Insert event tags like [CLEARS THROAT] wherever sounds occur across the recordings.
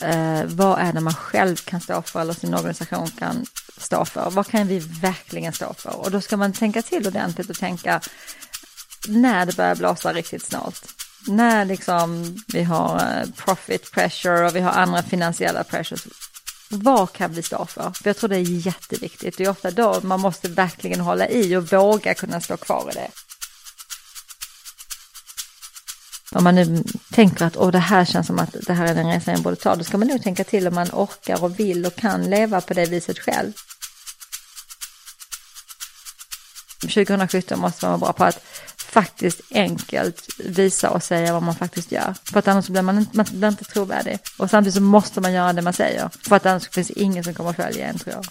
Eh, vad är det man själv kan stå för eller sin organisation kan stå för? Vad kan vi verkligen stå för? Och då ska man tänka till ordentligt och tänka när det börjar blåsa riktigt snart. När liksom vi har eh, profit pressure och vi har andra finansiella pressures. Vad kan vi stå för? För jag tror det är jätteviktigt. Det är ofta då man måste verkligen hålla i och våga kunna stå kvar i det. Om man nu tänker att Åh, det här känns som att det här är den resan jag borde ta, då ska man nog tänka till om man orkar och vill och kan leva på det viset själv. 2017 måste man vara bra på att faktiskt enkelt visa och säga vad man faktiskt gör. För att annars blir man inte, man blir inte trovärdig. Och samtidigt så måste man göra det man säger. För att annars finns det ingen som kommer att följa en tror jag.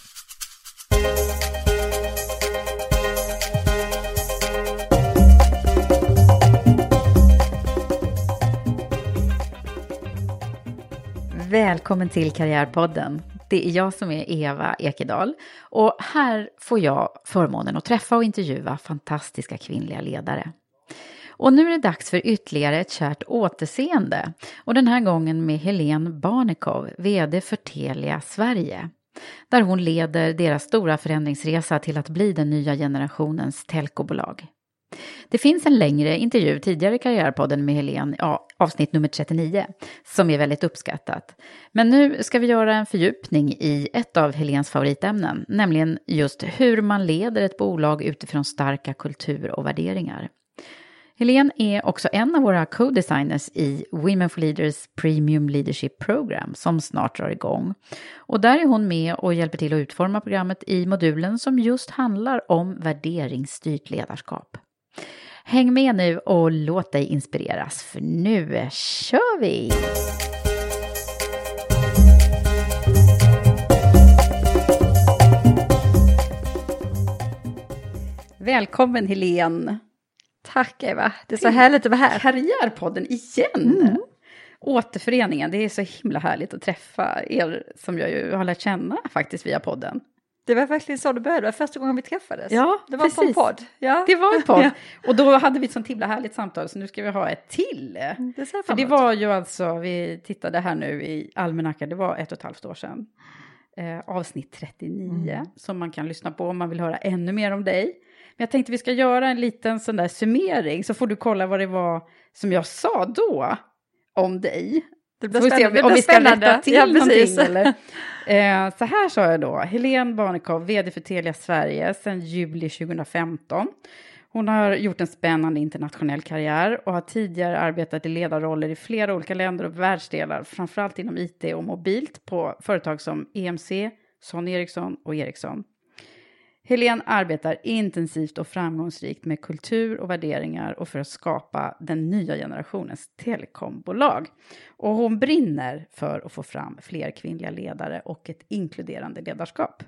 Välkommen till Karriärpodden. Det är jag som är Eva Ekedal och här får jag förmånen att träffa och intervjua fantastiska kvinnliga ledare. Och nu är det dags för ytterligare ett kärt återseende och den här gången med Helene Barnekow, VD för Telia Sverige. Där hon leder deras stora förändringsresa till att bli den nya generationens telkobolag. Det finns en längre intervju tidigare i Karriärpodden med Helene, ja, avsnitt nummer 39, som är väldigt uppskattat. Men nu ska vi göra en fördjupning i ett av Helens favoritämnen, nämligen just hur man leder ett bolag utifrån starka kultur och värderingar. Helene är också en av våra co-designers i Women for Leaders Premium Leadership Program som snart drar igång. Och där är hon med och hjälper till att utforma programmet i modulen som just handlar om värderingsstyrt ledarskap. Häng med nu och låt dig inspireras för nu kör vi! Välkommen Helene! Tack Eva, det är så härligt att vara här. Karriärpodden igen! Mm. Återföreningen, det är så himla härligt att träffa er som jag ju har lärt känna faktiskt via podden. Det var verkligen så det började, det var första gången vi träffades. Ja, det var precis. på en podd. Ja. Det var en podd. Ja. Och då hade vi ett sånt himla härligt samtal så nu ska vi ha ett till. Det För det var ju alltså, vi tittade här nu i almanackan, det var ett och ett halvt år sedan. Eh, avsnitt 39 Mm. som man kan lyssna på om man vill höra ännu mer om dig. Men jag tänkte vi ska göra en liten sån där summering så får du kolla vad det var som jag sa då om dig. Det blir om spännande. vi, om vi ska rätta till Ja, någonting precis. [LAUGHS] eller? Eh, så här sa jag då, Helene Barnekow, vd för Telia Sverige sedan juli 2015. Hon har gjort en spännande internationell karriär och har tidigare arbetat i ledarroller i flera olika länder och världsdelar, framförallt inom IT och mobilt på företag som EMC, Sony Ericsson och Ericsson. Helene arbetar intensivt och framgångsrikt med kultur och värderingar och för att skapa den nya generationens telekombolag. Och hon brinner för att få fram fler kvinnliga ledare och ett inkluderande ledarskap.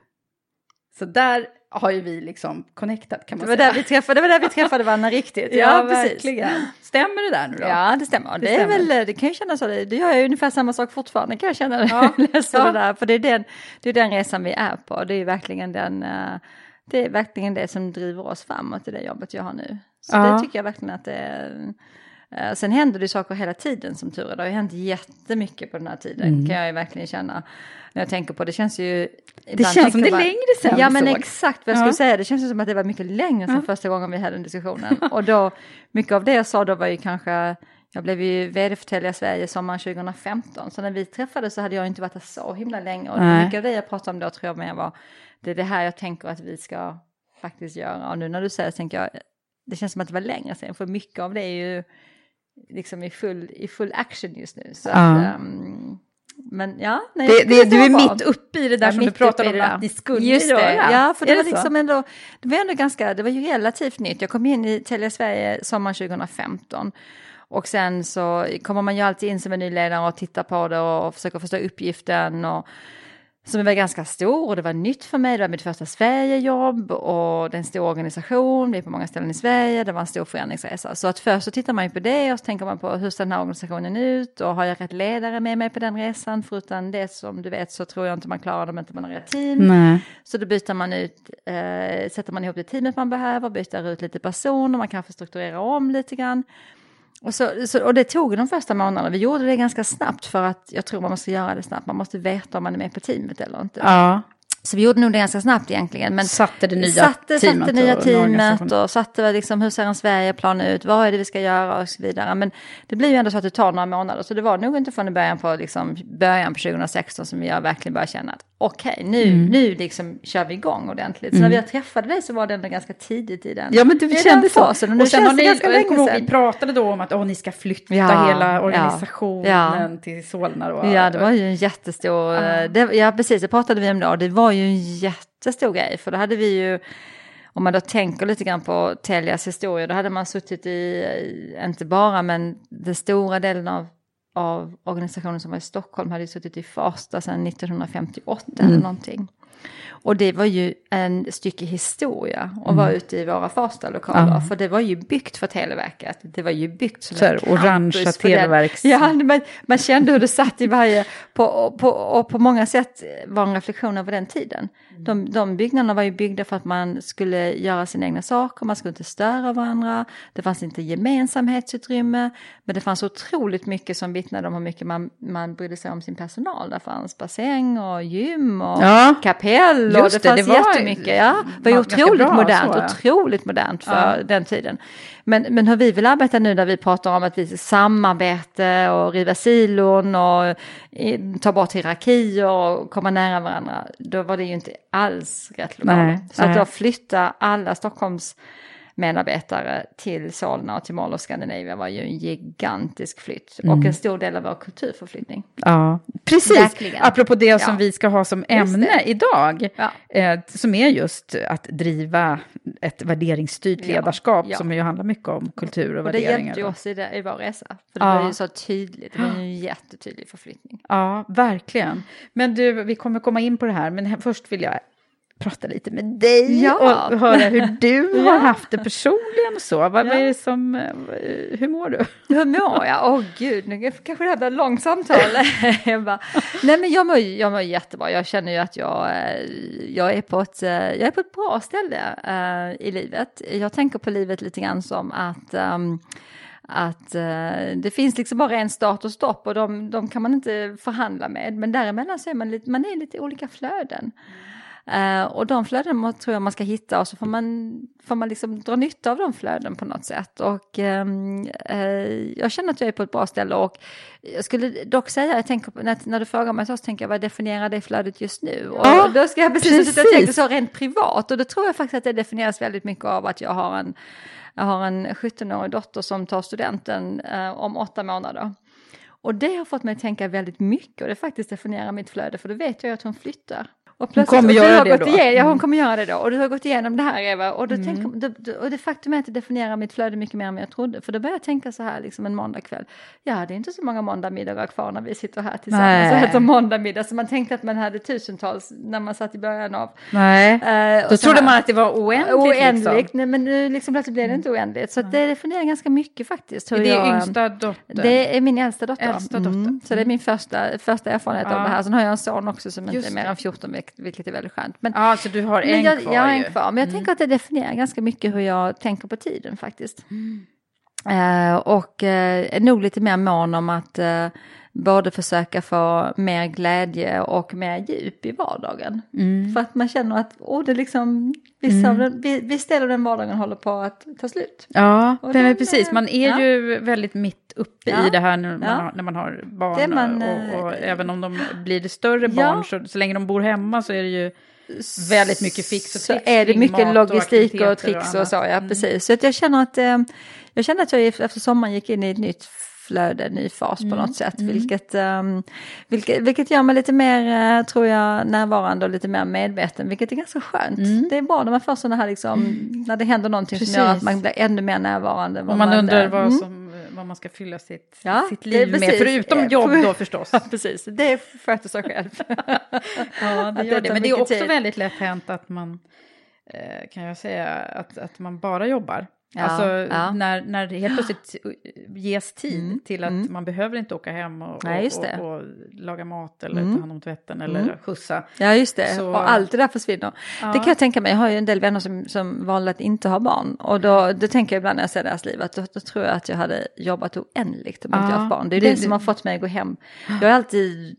Så där har ju vi liksom connectat kan Det man var, säga. där vi träffade, det var där vi träffade varandra [LAUGHS] riktigt. Ja, precis. verkligen. Stämmer det där nu då? Ja, det stämmer. Det, Det är stämmer. väl, det kan ju kännas så. Det det gör jag ungefär samma sak fortfarande kan jag känna när Ja. jag [LAUGHS] läser Ja. det där. För det är, den, det är den resan vi är på. Det är verkligen den, eh, det är verkligen det som driver oss framåt i det jobbet jag har nu. Så Ja. det tycker jag verkligen att det är. Eh, Sen händer det saker hela tiden som tur är. Det har ju hänt jättemycket på den här tiden Mm. kan jag ju verkligen känna. När jag tänker på det känns ju... Det känns som det är längre sen Ja men såg. exakt vad jag Ja. skulle säga. Det känns ju som att det var mycket längre sedan första gången vi hade den diskussionen. [LAUGHS] Och då, mycket av det jag sa då var ju kanske, jag blev ju vd för Telia Sverige sommaren 2015. Så när vi träffades så hade jag inte varit där så himla länge. Och Nej. mycket av det jag pratade om då tror jag mer var, det är det här jag tänker att vi ska faktiskt göra. Och nu när du säger det tänker jag, det känns som att det var längre sedan. För mycket av det är ju liksom i full, i full action just nu. Så Ja. att, ehm, men ja, nej, Det, tycker det, du är bra. mitt uppe i det där Ja, som du pratade om det att ni skulle Just göra. det, ja för det Är var liksom ändå, det var ändå ganska, det var ju relativt nytt. Jag kom in i Telia Sverige sommaren 2015. Och sen så kommer man ju alltid in som en ny ledare och tittar på det och försöker förstå uppgiften och som var ganska stor och det var nytt för mig. Det var mitt första Sverigejobb och det är en stor organisation. Vi är på många ställen i Sverige. Det var en stor förändringsresa. Så att först så tittar man ju på det och så tänker man på hur ser den här organisationen ut och har jag rätt ledare med mig på den resan? Förutom det som du vet så tror jag inte man klarar det om inte man har rätt team. Nej. Så då byter man ut, eh, sätter man ihop det teamet man behöver, byter ut lite personer, man kanske strukturerar om lite grann. Och, så, så, och det tog de första månaderna, vi gjorde det ganska snabbt för att jag tror man måste göra det snabbt, man måste veta om man är med på teamet eller inte. Ja, så vi gjorde nog det ganska snabbt egentligen. Men satte det nya satte, teamet satte nya och teamet och satte liksom, hur ser en Sverigeplan ut, vad är det vi ska göra och så vidare. Men det blir ju ändå så att det tar några månader, så det var nog inte från början på, liksom, början på 2016 som jag verkligen började känna att okej, nu, Mm. nu liksom kör vi igång ordentligt. Så när vi träffade dig så var det ändå ganska tidigt i den, Ja men du kände så. fasen. Och nu Och sen har ni, jag kommer ihåg, vi pratade då om att åh, ni ska flytta Ja, hela ja, organisationen till Solna. Då. Ja, det var ju en jättestor, Ja. det, ja precis, det pratade vi om då, det var ju en jättestor grej, för då hade vi ju, om man då tänker lite grann på Telias historia, då hade man suttit i, inte bara, men den stora delen av, av organisationen som var i Stockholm hade ju suttit i Farsta sedan 1958 eller någonting. Och det var ju en stycke historia att vara ute i våra Farsta-lokaler. Ja. För det var ju byggt för Televerket. Det var ju byggt som Så här, orangea. Televerks- Ja, man, man kände hur det satt i varje... På, på, och på många sätt var en reflektion över den tiden. De, de byggnaderna var ju byggda för att man skulle göra sina egna saker, man skulle inte störa varandra. Det fanns inte gemensamhetsutrymme. Men det fanns otroligt mycket som vittnade om hur mycket man, man brydde sig om sin personal. Det fanns bassäng och gym och Ja. kapell och det det, fanns det var- jättemycket. Ja, det var ju otroligt bra modernt, så, ja. otroligt modernt för Ja. den tiden. Men, men hur vi vill arbeta nu när vi pratar om att vi samarbete och riva silon och eh, ta bort hierarkier och komma nära varandra, då var det ju inte alls rätt lokaler. Nej, Så att då flytta alla Stockholms medarbetare till Solna och till Mall of Scandinavia var ju en gigantisk flytt och Mm. en stor del av vår kulturförflyttning. Ja, precis. Verkligen. Apropå det som Ja. vi ska ha som ämne det. idag, Ja. eh, som är just att driva ett värderingsstyrt Ja, ledarskap, ja. som ju handlar mycket om kultur och Och det värderingar. hjälpte ju oss i, det, i vår resa. För det var ju så tydligt, det var ju en jättetydlig förflyttning. Ja, verkligen. Men du, vi kommer komma in på det här, men först vill jag prata lite med dig Ja. och höra hur [LAUGHS] du Ja. har haft det personligen och så. Vad, Ja. är som, eh, hur mår du? Hur mår jag? Åh gud, nu kanske det här blir ett långt samtal. [LAUGHS] nej men jag mår, jag mår jättebra. Jag känner ju att jag, eh, jag, är, på ett, eh, jag är på ett bra ställe i livet. Jag tänker på livet lite grann som att ehm, att eh, det finns liksom bara en start och stopp och de, de kan man inte förhandla med. Men däremellan så är man lite, man är lite i olika flöden. Eh, och de flöden tror jag man ska hitta och så får man, får man liksom dra nytta av de flöden på något sätt. Och eh, jag känner att jag är på ett bra ställe och jag skulle dock säga, jag tänker, när, när du frågar mig så, så tänker jag vad definierar det flödet just nu? Och Ja, då ska jag precis, precis. jag så rent privat och då tror jag faktiskt att det definieras väldigt mycket av att jag har en, jag har en 17-årig dotter som tar studenten eh, om åtta månader. Och det har fått mig att tänka väldigt mycket och det faktiskt definierar mitt flöde för då vet jag att hon flyttar. Och plötsligt, kommer du göra har det gått då. Igen, ja, hon Mm. kommer göra det då. Och du har gått igenom det här Eva. Och, då tänker, då, då, och det faktum är att det definierar mitt flöde mycket mer än jag trodde. För då började jag tänka så här liksom en måndagkväll. Ja, det är inte så många måndagmiddagar kvar när vi sitter här tillsammans Nej. och äter måndagmiddag. Så man tänkte att man hade tusentals när man satt i början av. Nej, Eh, då trodde här- man att det var oändligt. Oändligt, Liksom. nej, men nu liksom plötsligt blev det inte oändligt. Så att det definierar ganska mycket faktiskt. hur Är det jag, yngsta dottern? Det är min äldsta dotter. Äldsta dotter. Så det är min första, första erfarenhet Ja. av det här. Sen har jag en son också som inte Just är mer än 14 veck, vilket är väldigt skönt. Men, Ja, så du har en jag, kvar jag har. Mm. en kvar. Men jag tänker att det definierar ganska mycket hur jag tänker på tiden faktiskt. Eh, och eh, är nog lite mer mån om att eh, både försöka få mer glädje och mer djup i vardagen. Mm. För att man känner att oh, det liksom, vissa av den, vi- viss del av den vardagen håller på att ta slut. Ja, Och den, precis. Man är ja. ju väldigt mitt uppe Ja. i det här när man, Ja. har, när man har barn. Man, och, och eh, även om de blir större barn, så, så länge de bor hemma så är det ju väldigt mycket fix och så tricks är det mycket logistik och, aktiviteter tricks och, annat. så, ja Mm. precis. Så att jag känner att, eh, jag känner att jag efter sommaren gick in i ett nytt flöde, ny fas på Mm. något sätt. Vilket, um, vilket, vilket gör mig lite mer, eh, tror jag, närvarande och lite mer medveten. Vilket är ganska skönt. Det är bra när man får sådana här, liksom, när det händer någonting som gör att Mm. Precis. man blir ännu mer närvarande. vad Och man undrar vad, Mm. som, vad man ska fylla sitt, Ja, sitt liv med, precis. förutom jobb då förstås. [LAUGHS] Ja, precis. Det sköter sig själv. [LAUGHS] Ja, det gör det. Men det är också tid. väldigt lätt hänt att man, eh, kan jag säga, att, att man bara jobbar. Ja, alltså ja. när, när det helt plötsligt ges tid Mm, till att mm. man behöver inte åka hem och, just det. och, och laga mat eller Mm. ta hand om tvätten eller Mm. skjutsa. Ja just det, Så- och allt det där försvinner. Ja. Det kan jag tänka mig, jag har ju en del vänner som, som valde att inte ha barn. Och då, då tänker jag ibland när jag ser deras liv att då, då tror jag att jag hade jobbat oändligt om jag inte Ja. haft barn. Det är Det- det, som har fått mig att gå hem. Jag har alltid,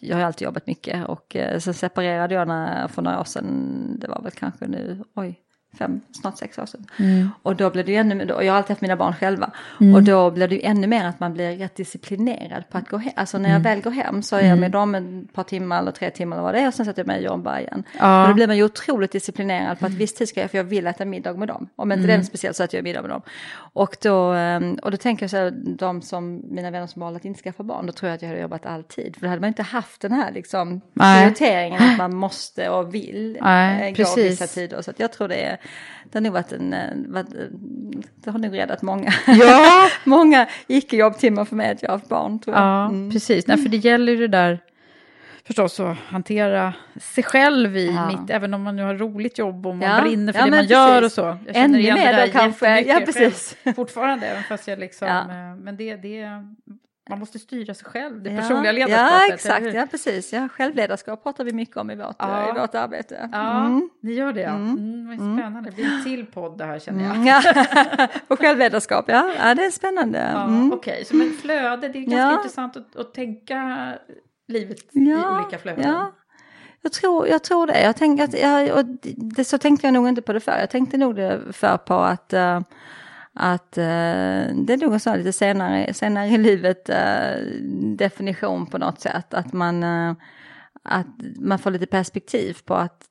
jag har alltid jobbat mycket och eh, sen separerade jag när, för några år sedan, det var väl kanske nu, oj, fem, snart sex år sedan. Mm. Och då blev det ju ännu mer, och jag har alltid haft mina barn själva. Och då blev det ju ännu mer att man blir rätt disciplinerad på att gå hem. Alltså när jag väl går hem så är jag med dem ett par timmar eller tre timmar eller vad det är och sen sätter jag mig och jobbar igen. Ja. Och då blir man ju otroligt disciplinerad på att viss tid ska jag, för jag vill äta middag med dem. Om inte den speciellt så äter jag middag med dem. Och då, ehm, och då tänker jag så här, de som, mina vänner som valt att inte skaffa barn, då tror jag att jag hade jobbat alltid. För då hade man inte haft den här liksom Nej. prioriteringen att man måste och vill Nej, eh, gå precis. vissa tider. Så att jag tror det är, det har nog varit en, eh, eh, det har nog räddat många. Ja. [LAUGHS] många icke-jobbtimmar för mig att jag har haft barn tror jag. Ja, Mm. precis. Nej, för det gäller ju det där förstås att hantera sig själv i Ja. mitt, även om man nu har roligt jobb och man Ja, brinner för ja, det man gör och precis. så. Jag känner Ännu igen mer det där då kanske. jättemycket Ja, precis. själv fortfarande, även fast jag liksom, eh, men det, det, man måste styra sig själv, det Ja, personliga ledarskapet. Ja, exakt. Ja, precis. Ja, självledarskap pratar vi mycket om i vårt, Ja. i vårt arbete. Ja, Mm. ni gör det. Mm. Mm, vad spännande, det blir en till podd det här känner jag. Mm, ja. [LAUGHS] och självledarskap, ja. ja, det är spännande. Ja, Mm. Okej, så men flöde, det är ganska Ja. intressant att, att tänka livet i Ja, olika flöden. ja. Jag tror, jag tror det. Jag tänker att, jag, och det, så tänkte jag nog inte på det för. Jag tänkte nog det för på att, eh, att eh, det är nog en sån lite senare, senare i livet eh, definition på något sätt. Att man, eh, att man får lite perspektiv på att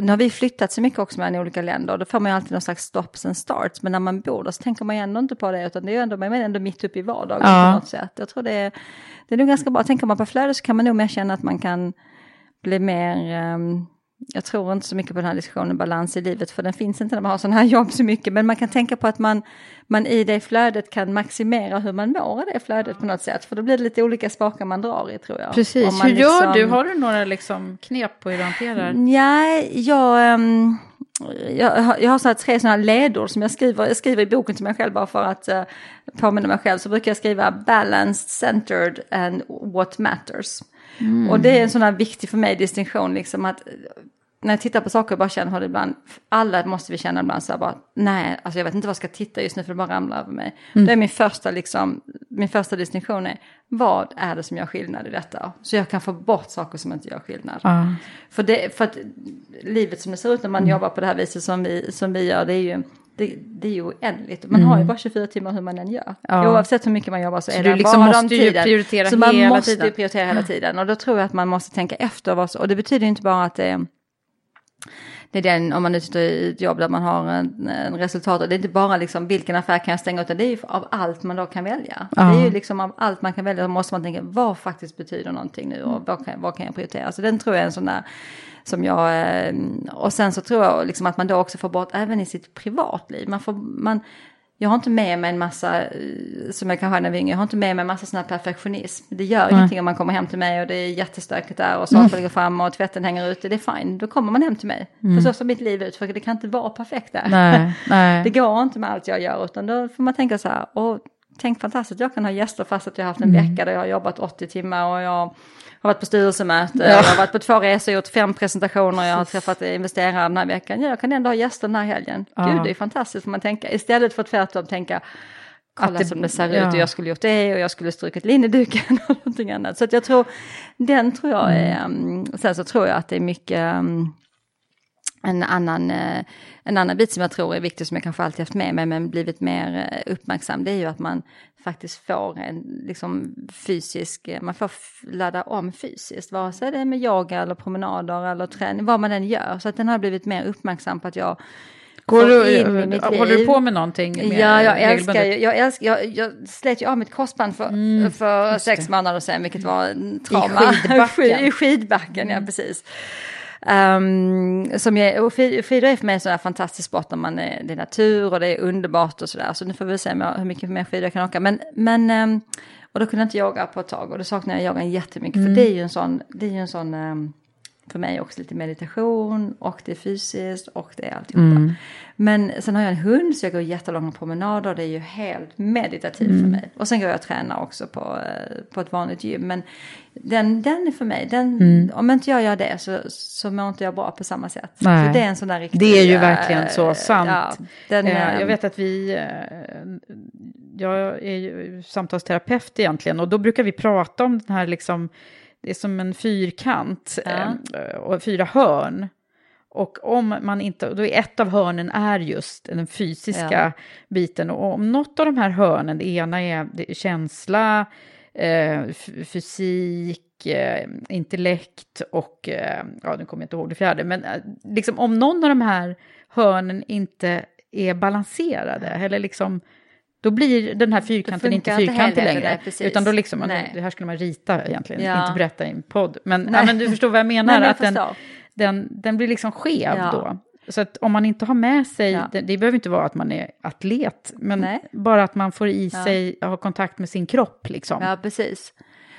nu har vi flyttat så mycket också mellan olika länder och då får man ju alltid någon slags stops and starts. Men när man bor där så tänker man ju ändå inte på det utan det är ju ändå, man är ändå mitt uppe i vardagen Ja. på något sätt. Jag tror det är, det är nog ganska bra. Tänker man på flöde så kan man nog mer känna att man kan bli mer, ehm, jag tror inte så mycket på den här diskussionen balans i livet för den finns inte när man har sådana här [LAUGHS] jobb så mycket. Men man kan tänka på att man, man i det flödet kan maximera hur man mår i det flödet på något sätt. För då blir det lite olika spakar man drar i tror jag. Precis, hur gör liksom- du? Har du några liksom knep på hur du hanterar? Nej, jag, ehm, jag, har- jag har så här tre sådana här ledord som jag skriver, jag skriver i boken till mig själv bara för att uh, påminna mig själv. Så brukar jag skriva balanced, centered and what matters. Och det är en sån här viktig för mig distinktion, liksom att när jag tittar på saker och bara känner hur det ibland, alla måste vi känna ibland så här bara, nej, alltså jag vet inte vad jag ska titta just nu för det bara ramlar över mig. Det är min första liksom, min första distinktion är, vad är det som gör skillnad i detta? Så jag kan få bort saker som inte gör skillnad. För, det, för att livet som det ser ut när man jobbar på det här viset som vi, som vi gör, det är ju det, det är ju oändligt. Man har ju bara 24 timmar hur man än gör. Ja. Oavsett hur mycket man jobbar så, Så är det liksom bara måste de ju tiden. prioritera Så man hela måste tiden. prioritera hela tiden. Och då tror jag att man måste tänka efter. Vad, och det betyder ju inte bara att det är det är den, om man nu sitter i ett jobb där man har en, en resultat, och det är inte bara liksom vilken affär kan jag stänga, utan det är ju av allt man då kan välja. Ja. Det är ju liksom av allt man kan välja, då måste man tänka vad faktiskt betyder någonting nu och vad kan, vad kan jag prioritera. Så den tror jag är en sån där som jag, eh, och sen så tror jag liksom att man då också får bort även i sitt privatliv. Man får, man, jag har inte med mig en massa, eh, som jag kanske hade när jag var yngre, jag har inte med mig en massa sån här perfektionism. Det gör ingenting om man kommer hem till mig och det är jättestökigt där och saker ligger fram och tvätten hänger ute. Det är fine, då kommer man hem till mig. För så ser mitt liv ut, för det kan inte vara perfekt där. Nej, [LAUGHS] nej. Det går inte med allt jag gör, utan då får man tänka så här, och tänk fantastiskt, jag kan ha gäster fast att jag har haft en Mm. vecka där jag har jobbat 80 timmar och jag har varit på styrelsemöte, jag har varit på två resor, gjort fem presentationer, jag har träffat investerare den här veckan. Ja, jag kan ändå ha gäster den här helgen. Gud, det är fantastiskt får man tänka. Istället för att tvärtom tänka, kolla Att det- som det ser ja. ut och jag skulle gjort det och jag skulle strukit linneduken och [LAUGHS] någonting annat. Så jag tror, den tror jag är, um, sen så tror jag att det är mycket um, en annan, eh, en annan bit som jag tror är viktig som jag kanske alltid haft med mig men blivit mer eh, uppmärksam det är ju att man faktiskt får en liksom fysisk, eh, man får ladda om fysiskt, vare sig det är med yoga eller promenader eller träning, vad man än gör. Så att den har blivit mer uppmärksam på att jag Går du, i håller du på med någonting? Med Ja, jag älskar jag, älskar, jag, jag slet ju av mitt korsband för, för sex månader sedan, vilket var en trauma. skidbacken. [LAUGHS] I skidbacken, ja precis. Um, som jag, och skid- skidor är för mig en sån här fantastisk sport när man är, det är natur och det är underbart och sådär. Så nu får vi se hur mycket mer skidor jag kan åka. Men, men ehm, och då kunde jag inte yoga på ett tag och då saknar jag yogan jättemycket. För det är ju en sån, det är ju en sån ehm, för mig också lite meditation och det är fysiskt och det är alltihopa. Men sen har jag en hund så jag går jättelånga promenader det är ju helt meditativt för mig. Och sen går jag och tränar också på, eh, på ett vanligt gym. Men den, den är för mig, den, om inte jag gör det så, så mår inte jag bra på samma sätt. Nej. Så det är en sån där riktig... Det är ju eh, verkligen så sant. Ja, den, Eh, eh, jag vet att vi, eh, jag är ju samtalsterapeut egentligen och då brukar vi prata om den här liksom, det är som en fyrkant Ja. eh, och fyra hörn. Och om man inte, då är ett av hörnen är just den fysiska Ja. biten. Och om något av de här hörnen, det ena är, det är känsla, eh, fysik, eh, intellekt och, eh, ja nu kommer jag inte ihåg det fjärde, men eh, liksom om någon av de här hörnen inte är balanserade, eller liksom, då blir den här fyrkanten inte fyrkantig längre. precis. utan då liksom, Nej. det här skulle man rita egentligen, Ja. inte berätta i en podd. Men, ja, men du förstår vad jag menar, Nej, jag att den, den, den blir liksom skev Ja. då. Så att om man inte har med sig, Ja. det, det behöver inte vara att man är atlet, men Nej. bara att man får i sig, ha kontakt med sin kropp liksom. Ja, precis.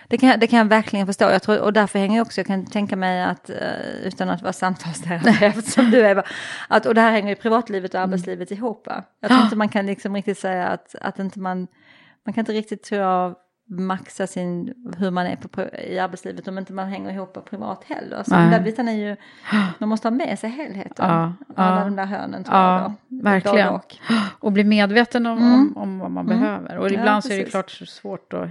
Det kan, jag- det kan jag verkligen förstå. Jag tror, och därför hänger jag också, jag kan tänka mig att, eh, utan att vara samtalsterapeut [LAUGHS] som du är, va, att, och det här hänger ju privatlivet och arbetslivet ihop. Va? Jag tror inte man kan liksom riktigt säga att, att inte man, man kan inte riktigt tror jag, maxa sin, hur man är på, i arbetslivet om inte man hänger ihop privat heller. Så Nej. den där biten är ju, man måste ha med sig helheten. Ja, Alla ja. de där hörnen tror Ja, jag då. verkligen. Och. Och bli medveten om, om, om vad man behöver. Och Ja, ibland så är det klart så svårt att,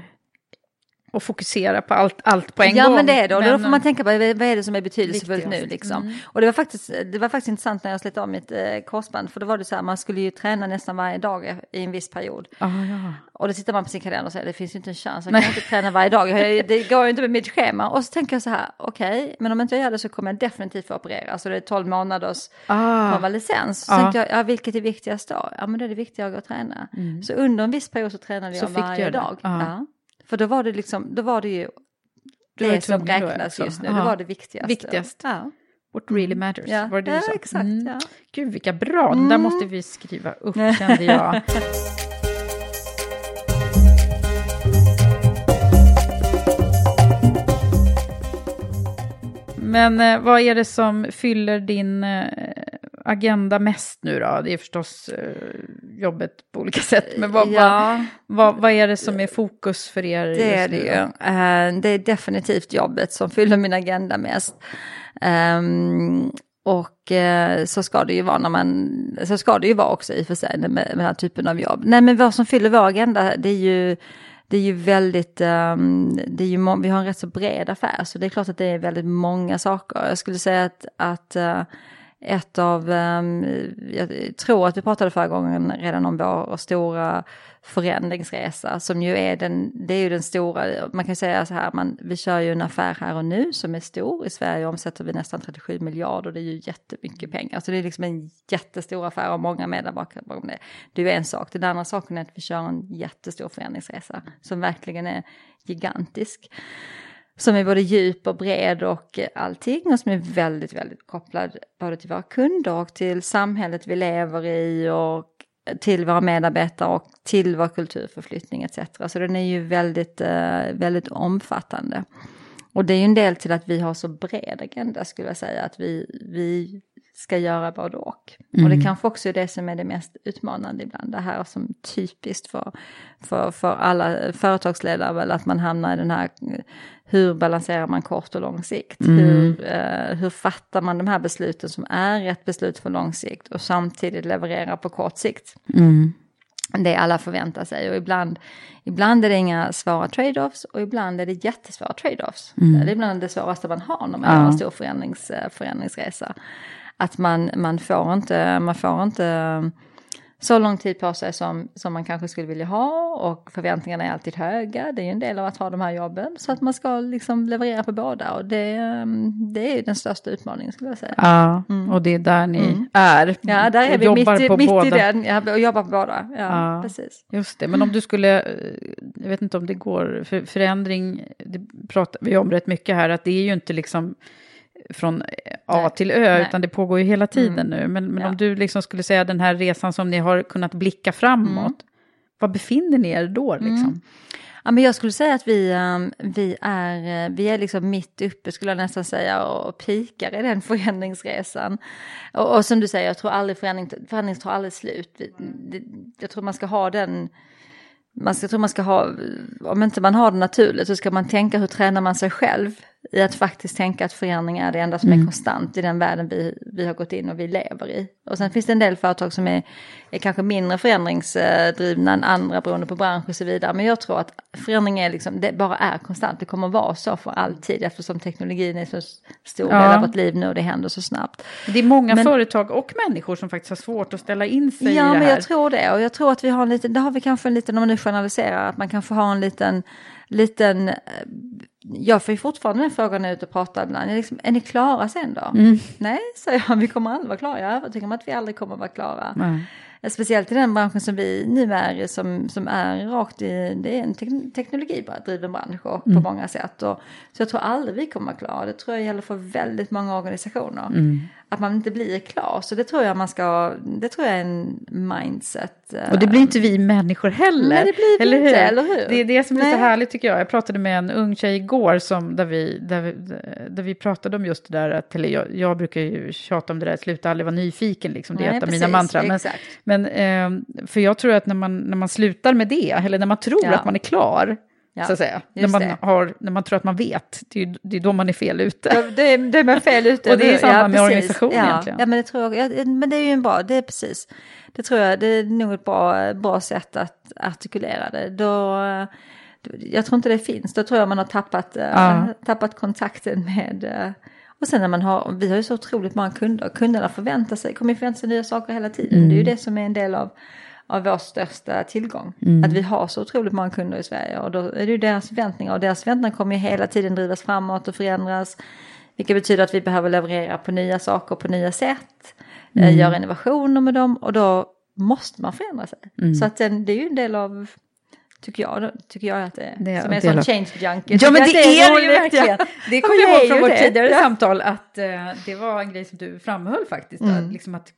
att fokusera på allt, allt på en ja, gång. men det är det. Och då Men, får man tänka på vad är det som är betydelsefullt nu liksom. Mm. Och det var, faktiskt, det var faktiskt intressant när jag slet av mitt eh, korsband. För då var det så här, man skulle ju träna nästan varje dag i en viss period. Ah, ja. Och då tittar man på sin kalender och säger det finns ju inte en chans, jag kan inte träna varje dag. Det går ju inte med mitt schema. Och så tänker jag så här, okej, men om inte jag gör det så kommer jag definitivt få operera. Så det är 12 månaders Ah. konvalescens. Så Ja. tänkte jag, ja, vilket är viktigast då? Ja, men då är det viktigare att gå och träna. Så under en viss period så tränade Mm. Jag varje dag. Ja. Ja. För då var det liksom, då var det ju Du var det som räknas just nu. Ja. Det var det viktigaste. Viktigast. Ja. What really matters, Ja. var det du Ja, sa? exakt, ja. Gud vilka bra, den där måste vi skriva upp kände jag. [LAUGHS] Men eh, vad är det som fyller din eh, agenda mest nu då? Det är förstås eh, jobbet på olika sätt. Men vad, Ja. vad, vad, är det som är fokus för er Det är just det nu ju. då? Eh, Det är definitivt jobbet som fyller min agenda mest. Ehm, och eh, så ska det ju vara när man, så ska det ju vara också i och för sig med, med den här typen av jobb. Nej men vad som fyller vår agenda det är ju, det är ju väldigt, ehm, det är ju, vi har en rätt så bred affär så det är klart att det är väldigt många saker. Jag skulle säga att, att eh, ett av, ehm, jag tror att vi pratade förra gången redan om vår stora förändringsresa som ju är den, det är ju den stora, man kan säga så här, man, vi kör ju en affär här och nu som är stor. I Sverige omsätter vi nästan 37 miljarder, det är ju jättemycket pengar. Så det är liksom en jättestor affär och många medarbetare bakom det. Det är ju en sak. Den andra saken är att vi kör en jättestor förändringsresa som verkligen är gigantisk som är både djup och bred och allting och som är väldigt, väldigt kopplad både till våra kunder och till samhället vi lever i och till våra medarbetare och till vår kulturförflyttning etc. Så den är ju väldigt, eh, väldigt omfattande. Och det är ju en del till att vi har så bred agenda skulle jag säga, att vi, vi ska göra både och. Mm. Och det kanske också är det som är det mest utmanande ibland, det här som typiskt för, för, för alla företagsledare, väl att man hamnar i den här, hur balanserar man kort och lång sikt? Mm. Hur, eh, hur fattar man de här besluten som är rätt beslut för lång sikt och samtidigt levererar på kort sikt? Mm. Det alla förväntar sig och ibland, ibland är det inga svåra trade-offs och ibland är det jättesvåra trade-offs. Mm. Det är ibland det svåraste man har när man ja. gör en stor förändrings, eh, förändringsresa att man, man, får inte, man får inte så lång tid på sig som, som man kanske skulle vilja ha och förväntningarna är alltid höga. Det är ju en del av att ha de här jobben så att man ska liksom leverera på båda och det, det är den största utmaningen skulle jag säga. Ja, mm. och det är där ni mm. är. Ja, där är vi mitt, i, mitt i den ja, och jobbar på båda. Ja, ja, precis. Just det, men om du skulle, jag vet inte om det går, för förändring, det pratar vi om rätt mycket här, att det är ju inte liksom från A Nej. till Ö, Nej. utan det pågår ju hela tiden mm. nu. Men, men ja. om du liksom skulle säga den här resan som ni har kunnat blicka framåt, mm. var befinner ni er då? Liksom? Mm. Ja, men jag skulle säga att vi, um, vi, är, uh, vi är liksom mitt uppe, skulle jag nästan säga, och pikar i den [LAUGHS] förändringsresan. Och, och som du säger, jag tror aldrig förändring, förändring tar aldrig slut. Jag tror man ska ha den man ska, jag tror man ska ha, om inte man har det naturligt så ska man tänka hur tränar man sig själv i att faktiskt tänka att förändring är det enda som mm. är konstant i den världen vi, vi har gått in och vi lever i. Och sen finns det en del företag som är, är kanske mindre förändringsdrivna än andra beroende på bransch och så vidare. Men jag tror att förändring är liksom, det bara är konstant, det kommer vara så för alltid eftersom teknologin är så stor del av vårt liv nu och det händer så snabbt. Det är många men, företag och människor som faktiskt har svårt att ställa in sig ja, i det här. Ja, men jag tror det och jag tror att vi har en liten, det har vi kanske en liten, om man nu journaliserar, att man kanske har en liten liten, eh, jag får ju fortfarande den frågan när jag är ute och pratar ibland, är, liksom, är ni klara sen då? Mm. Nej, säger jag, [LAUGHS] vi kommer aldrig vara klara, jag är övertygad om att vi aldrig kommer vara klara. Mm. Speciellt i den branschen som vi nu är som, som är rakt i, det är en te teknologidriven bransch och, mm. på många sätt. Och, så jag tror aldrig vi kommer vara klara, det tror jag gäller för väldigt många organisationer. Mm att man inte blir klar. Så det tror jag man ska, det tror jag är en mindset. Eh, och det blir inte vi människor heller. Nej, det blir eller inte, hur? eller hur? Det är det som är Nej. lite härligt tycker jag. Jag pratade med en ung tjej igår som, där, vi, där, vi, där vi pratade om just det där, att, eller jag, jag brukar ju tjata om det där, sluta aldrig vara nyfiken, liksom, det är ett av mina mantran. Men, men eh, för jag tror att när man, när man slutar med det, eller när man tror ja. att man är klar, Ja, så att säga. När man, har, när man tror att man vet, det är, det är då man är fel ute. Ja, det, är, det är man fel ute. [LAUGHS] och det är samma ja, med organisation ja, egentligen. Ja, men det tror jag. Ja, men det är ju en bra, det är precis. Det tror jag, det är nog ett bra, bra sätt att artikulera det. Då, jag tror inte det finns, då tror jag man har tappat, ja. äh, tappat kontakten med äh, och sen när man har, vi har ju så otroligt många kunder, kunderna förväntar sig, kommer förvänta sig nya saker hela tiden. Mm. Det är ju det som är en del av av vår största tillgång. Mm. Att vi har så otroligt många kunder i Sverige och då är det ju deras förväntningar och deras förväntningar kommer ju hela tiden drivas framåt och förändras. Vilket betyder att vi behöver leverera på nya saker på nya sätt, eh, mm. göra innovationer med dem och då måste man förändra sig. Mm. Så att den, det är ju en del av Tycker jag, tycker jag att det är. Det som är en sån change junkie. Ja men det, det är det ju verkligen. Det kommer jag ihåg från vårt tidigare samtal att uh, det var en grej som du framhöll faktiskt. Mm. Att, liksom att,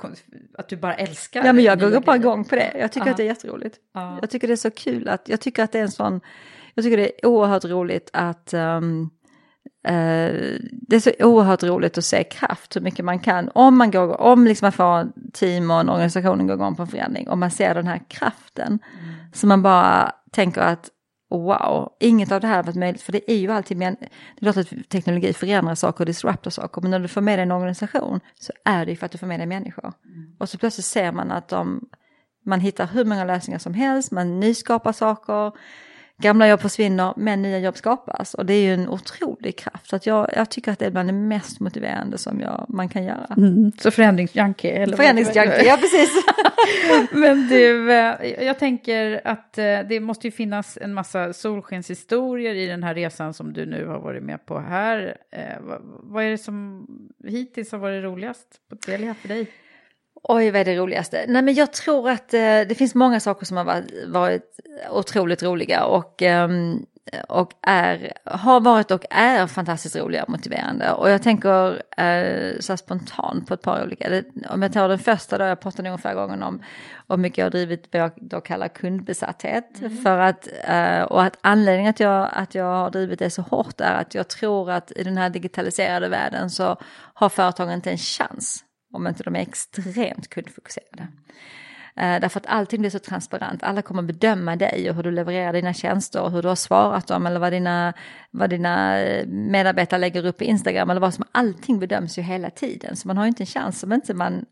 att du bara älskar Ja men jag går bara igång på det. Jag tycker Aha. att det är jätteroligt. Aha. Jag tycker det är så kul att, jag tycker att det är en sån, jag tycker det är oerhört roligt att um, Uh, det är så oerhört roligt att se kraft, hur mycket man kan. Om man, går, om liksom man får team och en organisation går igång på en förändring och man ser den här kraften. Mm. Så man bara tänker att wow, inget av det här har varit möjligt. För det är ju alltid, men, det låter att teknologi förändrar saker och disruptar saker. Men när du får med dig en organisation så är det ju för att du får med dig människor. Mm. Och så plötsligt ser man att de, man hittar hur många lösningar som helst, man nyskapar saker gamla jobb försvinner men nya jobb skapas. Och det är ju en otrolig kraft. Så att jag, jag tycker att det är bland det mest motiverande som jag, man kan göra. Mm. Så förändringsjunkie? Förändringsjunkie, ja precis. [LAUGHS] men du, eh, jag tänker att eh, det måste ju finnas en massa solskenshistorier i den här resan som du nu har varit med på här. Eh, vad är det som hittills har varit roligast på Telia för dig? Oj, vad är det roligaste? Nej, men jag tror att eh, det finns många saker som har varit, otroligt roliga och, eh, och är, har varit och är fantastiskt roliga och motiverande. Och jag tänker eh, så spontant på ett par olika. Det, om jag tar den första då, jag pratade förra gången om hur mycket jag har drivit vad jag då kallar kundbesatthet. Mm. För att, eh, och att anledningen att jag, att jag har drivit det så hårt är att jag tror att i den här digitaliserade världen så har företagen inte en chans om inte de är extremt kundfokuserade. Eh, därför att allting blir så transparent, alla kommer bedöma dig och hur du levererar dina tjänster och hur du har svarat dem eller vad dina, vad dina eh, medarbetare lägger upp på Instagram eller vad som, allting bedöms ju hela tiden. Så man har ju inte en chans om inte man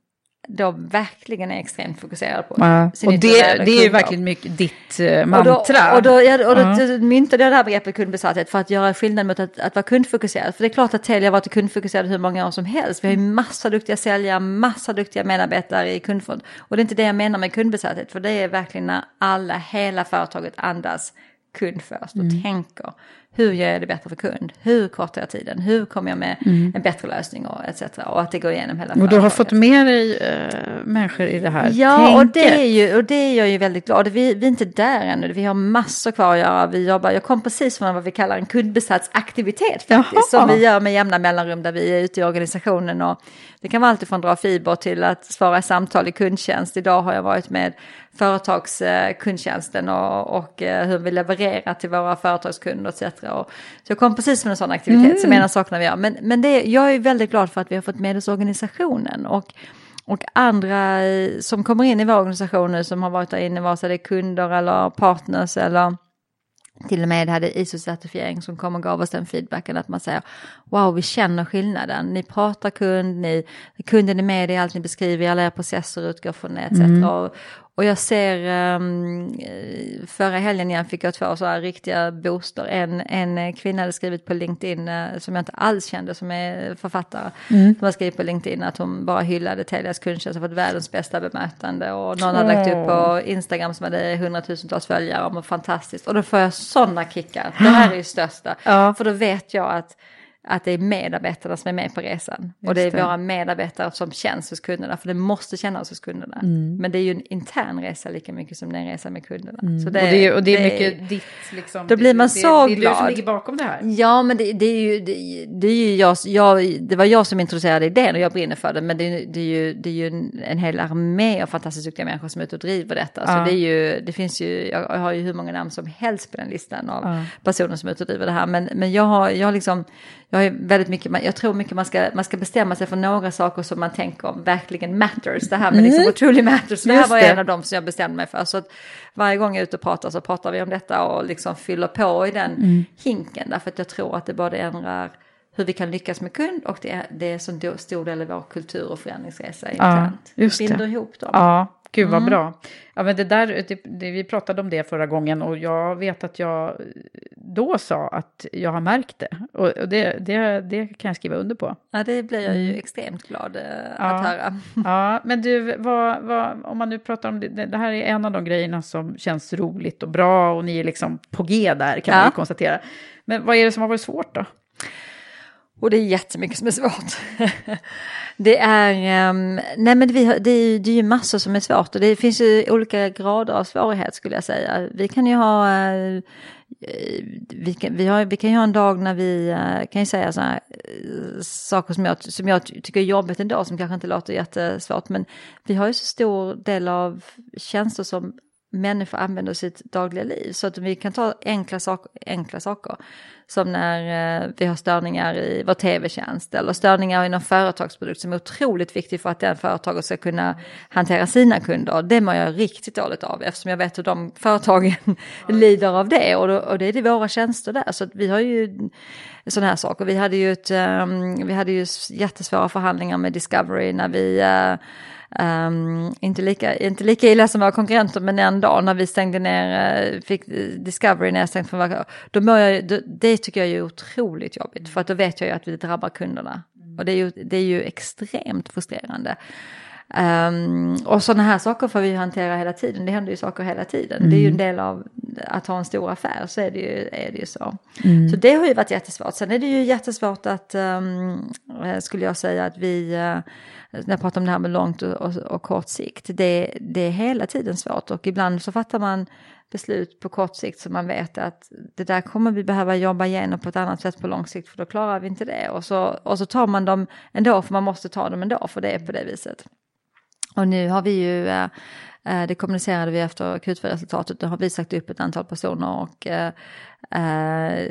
då verkligen är extremt fokuserad på. Ja, och det, det är ju verkligen mycket ditt uh, mantra. Och då, och då, ja, och då ja. myntade jag det här begreppet kundbesatthet för att göra skillnad mot att, att vara kundfokuserad. För det är klart att Telia har varit kundfokuserad hur många år som helst. Vi har ju massa duktiga säljare, massa duktiga medarbetare i kundfond. Och det är inte det jag menar med kundbesatthet, för det är verkligen när alla, hela företaget andas kund först och mm. tänker hur gör jag det bättre för kund? Hur kortar jag tiden? Hur kommer jag med mm. en bättre lösning och etc. Och att det går igenom hela Och du har fått med dig äh, människor i det här Ja, tänket. och det, är ju, och det är jag ju väldigt glad. Vi, vi är inte där ännu, vi har massor kvar att göra. Vi jobbar, jag kom precis från vad vi kallar en kundbesatsaktivitet faktiskt. Jaha. Som vi gör med jämna mellanrum där vi är ute i organisationen. Och det kan vara allt från dra fiber till att svara i samtal i kundtjänst. Idag har jag varit med företagskundtjänsten och, och eh, hur vi levererar till våra företagskunder etc. Och, så jag kom precis från en sån aktivitet mm. som en av sakerna vi gör. Men, men det, jag är väldigt glad för att vi har fått med oss organisationen. Och, och andra eh, som kommer in i vår organisation nu som har varit där inne, vare sig det är kunder eller partners eller till och med hade ISO-certifiering som kom och gav oss den feedbacken att man säger wow vi känner skillnaden, ni pratar kund, ni, kunden är med i allt ni beskriver, alla era processer utgår från det etc. Mm. Och, och jag ser, um, förra helgen igen fick jag två så här riktiga booster. En, en kvinna hade skrivit på LinkedIn, uh, som jag inte alls kände, som är författare. Mm. Som har skrivit på LinkedIn att hon bara hyllade Telias kundtjänst och fått världens bästa bemötande. Och någon hade lagt upp på Instagram som hade hundratusentals följare om fantastiskt. Och då får jag sådana kickar. Det här är ju största. Ja. För då vet jag att att det är medarbetarna som är med på resan. Just och det är det. våra medarbetare som känns hos kunderna, för det måste kännas hos kunderna. Mm. Men det är ju en intern resa lika mycket som det är en resa med kunderna. Mm. Så det, och, det, och det är mycket det, ditt, liksom, Då blir man så glad. Det är du som ligger bakom det här. Ja, men det, är ju, det, är ju jag, jag, det var jag som introducerade idén och jag brinner för det, men det, är ju, det är ju en, en hel armé av fantastiskt duktiga människor som är ute och driver detta. Ja. Så det är ju, det finns ju, jag har ju hur många namn som helst på den listan av ja. personer som är ute och driver det här, men, men jag har, jag har liksom, jag har väldigt mycket, jag tror mycket man ska, man ska bestämma sig för några saker som man tänker verkligen matters. Det här med liksom mm. liksom truly matters, det här var en av dem som jag bestämde mig för. Så att varje gång jag är ute och pratar så pratar vi om detta och liksom fyller på i den mm. hinken. Därför att jag tror att det både ändrar hur vi kan lyckas med kund och det är, det är så stor del av vår kultur och förändringsresa internt. Ja, just det. binder ihop dem. Ja, Gud vad mm. bra. Ja, men det där, det, det, vi pratade om det förra gången och jag vet att jag då sa att jag har märkt det. Och, och det, det, det kan jag skriva under på. Ja, det blir jag ju mm. extremt glad äh, ja. att höra. [LAUGHS] Ja, men du, vad, vad, om man nu pratar om det, det här är en av de grejerna som känns roligt och bra och ni är liksom på G där kan ja. man ju konstatera. Men vad är det som har varit svårt då? Och det är jättemycket som är svårt. [LAUGHS] det är, um, nej men vi har, det, är, det är ju massor som är svårt och det finns ju olika grader av svårighet skulle jag säga. Vi kan ju ha, uh, vi, kan, vi, har, vi kan ju ha en dag när vi uh, kan ju säga sådana uh, eh, saker som jag, som jag tycker är jobbigt en dag som kanske inte låter jättesvårt men vi har ju så stor del av tjänster som människor använder i sitt dagliga liv. Så att vi kan ta enkla, sak enkla saker. Som när eh, vi har störningar i vår tv-tjänst eller störningar i någon företagsprodukt som är otroligt viktig för att den företaget ska kunna hantera sina kunder. Det mår jag riktigt dåligt av eftersom jag vet hur de företagen [LAUGHS] lider av det och, då, och det är det våra tjänster där. Så vi har ju sådana här saker. Vi hade ju, ett, um, vi hade ju jättesvåra förhandlingar med Discovery när vi uh, Um, inte, lika, inte lika illa som våra konkurrenter men ändå när vi stängde ner, uh, fick Discovery nedstängt från våra, då mår jag, då, det tycker jag är otroligt jobbigt för att då vet jag ju att vi drabbar kunderna. Och det är ju, det är ju extremt frustrerande. Um, och sådana här saker får vi hantera hela tiden, det händer ju saker hela tiden. Mm. Det är ju en del av att ha en stor affär, så är det ju, är det ju så. Mm. Så det har ju varit jättesvårt. Sen är det ju jättesvårt att, um, skulle jag säga, att vi, uh, när jag pratar om det här med långt och, och, och kort sikt, det, det är hela tiden svårt och ibland så fattar man beslut på kort sikt som man vet att det där kommer vi behöva jobba igenom på ett annat sätt på lång sikt för då klarar vi inte det. Och så, och så tar man dem ändå för man måste ta dem ändå för det är på det viset. Och nu har vi ju, eh, eh, det kommunicerade vi efter Q2-resultatet, då har vi sagt upp ett antal personer och eh,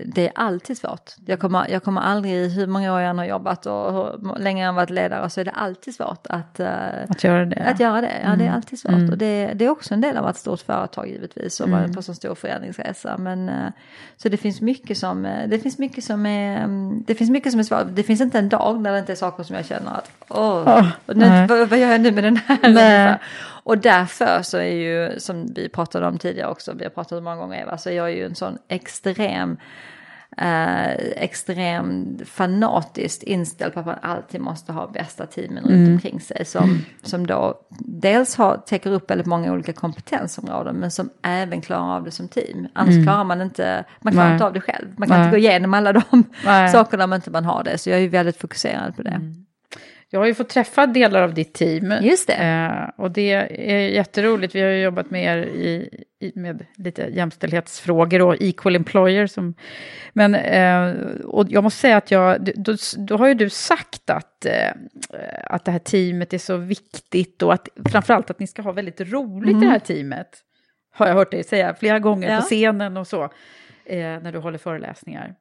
det är alltid svårt. Jag kommer, jag kommer aldrig, hur många år jag än har jobbat och hur länge jag har varit ledare, så är det alltid svårt att, uh, att göra det. Att göra det. Ja, mm. det är mm. alltid svårt. Mm. Och det, det, är också en del av ett stort företag givetvis och mm. på så stor förändringsresa. Men, uh, så det finns mycket som, det finns mycket som är, um, det finns mycket som är svårt. Det finns inte en dag när det inte är saker som jag känner att, åh, oh, nu, vad, vad, gör jag nu med den här? Och därför så är ju, som vi pratade om tidigare också, vi har pratat om många gånger Eva, så jag är ju en sån extrem eh, extrem fanatiskt inställd på att man alltid måste ha bästa teamen mm. runt omkring sig. Som, som då dels har, täcker upp väldigt många olika kompetensområden men som även klarar av det som team. Annars mm. klarar man inte, man klarar Nej. inte av det själv. Man kan Nej. inte gå igenom alla de Nej. sakerna om inte man har det. Så jag är ju väldigt fokuserad på det. Mm. Jag har ju fått träffa delar av ditt team. Just det. Eh, och det är jätteroligt. Vi har ju jobbat med er i, med lite jämställdhetsfrågor och equal employer. Som, men, eh, och jag måste säga att jag, då, då har ju du sagt att, eh, att det här teamet är så viktigt och att framförallt att ni ska ha väldigt roligt mm. i det här teamet. Har jag hört dig säga flera gånger ja. på scenen och så, eh, när du håller föreläsningar.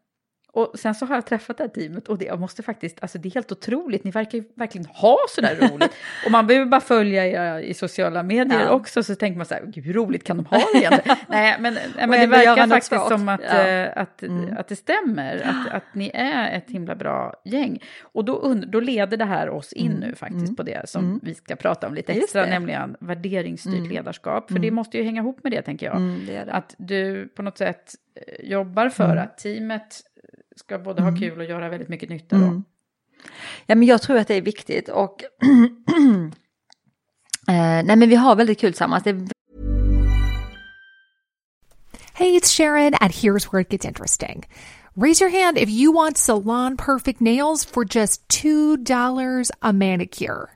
Och sen så har jag träffat det här teamet och det, jag måste faktiskt, alltså det är helt otroligt, ni verkar ju verkligen ha sådär roligt. [LAUGHS] och man behöver bara följa er i sociala medier ja. också, så tänker man så här, gud hur roligt kan de ha det egentligen? [LAUGHS] Nej, men, men det verkar faktiskt svårt. som att, ja. äh, att, mm. att det stämmer, att, [GASPS] att ni är ett himla bra gäng. Och då, då leder det här oss in mm. nu faktiskt mm. på det som mm. vi ska prata om lite extra, nämligen värderingsstyrt mm. ledarskap. För det mm. måste ju hänga ihop med det, tänker jag. Det det. Att du på något sätt eh, jobbar för att teamet ska både ha mm. kul och göra väldigt mycket nytta. Då. Mm. Ja, men jag tror att det är viktigt och [CLEARS THROAT] eh, nej, men vi har väldigt kul tillsammans. Det Hey, it's Sharon and here's where it gets interesting. Raise your hand if you want salon perfect nails for just $2 a manicure.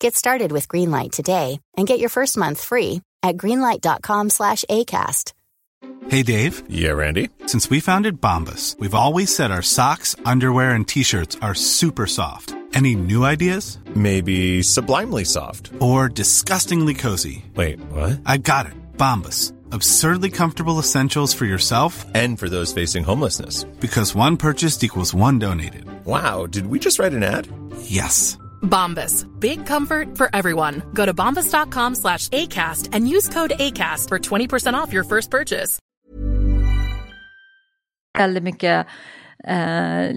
Get started with Greenlight today and get your first month free at greenlight.com slash ACAST. Hey, Dave. Yeah, Randy. Since we founded Bombus, we've always said our socks, underwear, and t shirts are super soft. Any new ideas? Maybe sublimely soft. Or disgustingly cozy. Wait, what? I got it. Bombus. Absurdly comfortable essentials for yourself and for those facing homelessness. Because one purchased equals one donated. Wow, did we just write an ad? Yes. Bombas. Big comfort for everyone. Go to bombas.com slash ACAST and use code ACAST for 20% off your first purchase. Väldigt mycket, eh,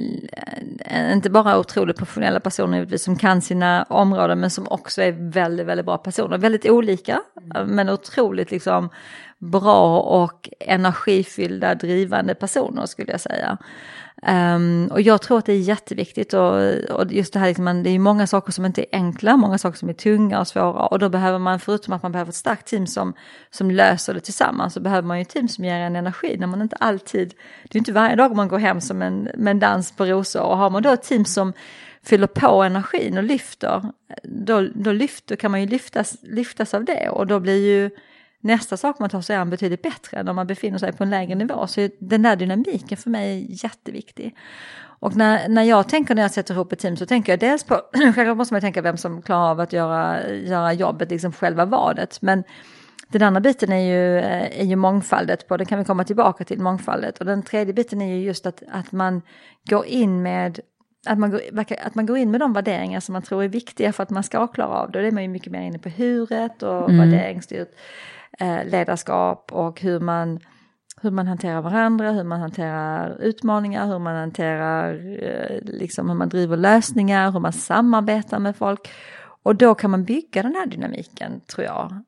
inte bara otroligt professionella personer som kan sina områden men som också är väldigt, väldigt bra personer. Väldigt olika men otroligt liksom bra och energifyllda drivande personer skulle jag säga. Um, och jag tror att det är jätteviktigt och, och just det här, liksom, det är många saker som inte är enkla, många saker som är tunga och svåra och då behöver man, förutom att man behöver ett starkt team som, som löser det tillsammans, så behöver man ju ett team som ger en energi när man inte alltid, det är inte varje dag man går hem som en, med en dans på rosor och har man då ett team som fyller på energin och lyfter, då, då lyfter, kan man ju lyftas, lyftas av det och då blir ju nästa sak man tar sig an betydligt bättre än om man befinner sig på en lägre nivå. Så den där dynamiken för mig är jätteviktig. Och när, när jag tänker när jag sätter ihop ett team så tänker jag dels på, [CLEARS THROAT] självklart måste man tänka vem som klarar av att göra, göra jobbet, liksom själva vadet. Men den andra biten är ju, är ju mångfaldet på, det kan vi komma tillbaka till, mångfaldet. Och den tredje biten är ju just att, att man går in med att man, går, att man går in med de värderingar som man tror är viktiga för att man ska klara av det. Och det är man ju mycket mer inne på huret och mm. värderingsstyrt eh, ledarskap och hur man, hur man hanterar varandra, hur man hanterar utmaningar, hur man hanterar, eh, liksom hur man driver lösningar, hur man samarbetar med folk. Och då kan man bygga den här dynamiken tror jag.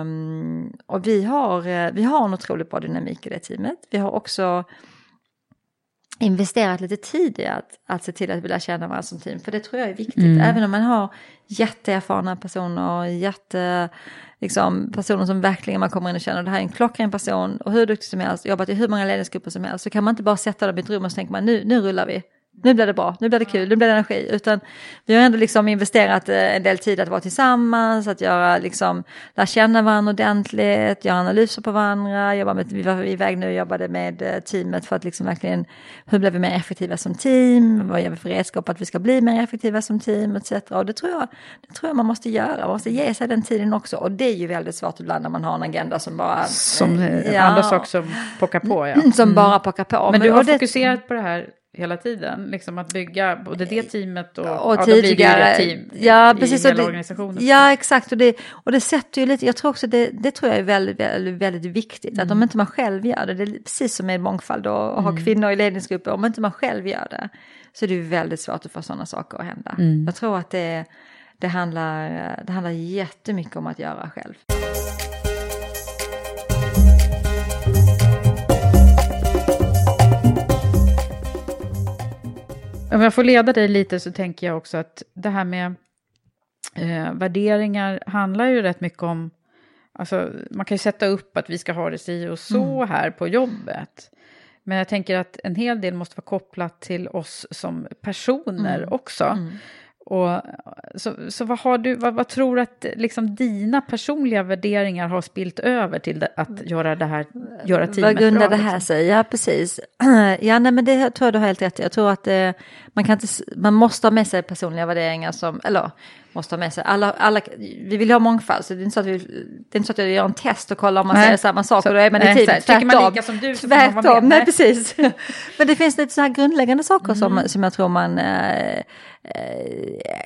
Um, och vi har, eh, vi har en otroligt bra dynamik i det teamet. Vi har också investerat lite tid i att, att se till att vi lär känna varandra som team. För det tror jag är viktigt. Mm. Även om man har jätteerfarna personer, jätte, liksom, personer som verkligen man kommer in och känner det här är en klockren person och hur duktig som helst, jobbat i hur många ledningsgrupper som helst. Så kan man inte bara sätta dem i ett rum och så tänker man nu, nu rullar vi nu blir det bra, nu blir det kul, nu blir det energi. Utan vi har ändå liksom investerat eh, en del tid att vara tillsammans, att göra liksom, lära känna varandra ordentligt, göra analyser på varandra. Jobba med, vi var iväg nu och jobbade med eh, teamet för att liksom verkligen, hur blir vi mer effektiva som team? Vad gör vi för redskap att vi ska bli mer effektiva som team etc. Och det tror jag, det tror jag man måste göra, man måste ge sig den tiden också. Och det är ju väldigt svårt ibland när man har en agenda som bara... Som eh, ja, andra saker som pockar på ja. [CLEARS THROAT] Som mm. bara pockar på. Men, Men du har fokuserat på det här hela tiden. Liksom att bygga både det teamet och, och ja, tidigare. team ja, precis, i hela det, organisationen. Ja, exakt. Och det, och det sätter ju lite, jag tror också det, det tror jag är väldigt, väldigt, väldigt viktigt. Mm. Att om inte man själv gör det, det är precis som med mångfald och, och mm. ha kvinnor i ledningsgrupper, om inte man själv gör det så är det väldigt svårt att få sådana saker att hända. Mm. Jag tror att det, det, handlar, det handlar jättemycket om att göra själv. Om jag får leda dig lite så tänker jag också att det här med eh, värderingar handlar ju rätt mycket om Alltså, man kan ju sätta upp att vi ska ha det si och så mm. här på jobbet. Men jag tänker att en hel del måste vara kopplat till oss som personer mm. också. Mm. Och, så, så vad, har du, vad, vad tror du att liksom, dina personliga värderingar har spilt över till att göra det här, göra teamet vad grundar det här liksom? sig? Ja, precis. [CLEARS THROAT] Ja, nej, men det tror jag du har helt rätt Jag tror att eh, man, kan inte, man måste ha med sig personliga värderingar som, eller måste ha med sig. Alla, alla, vi vill ha mångfald, så det är inte så att, vi, det är inte så att jag gör en test och kollar om man nej. säger samma sak så, och då är man i teamet. Tvärtom. man lika som du så tvärtom. Man nej, precis. [LAUGHS] Men det finns lite så här grundläggande saker mm. som, som jag tror man eh,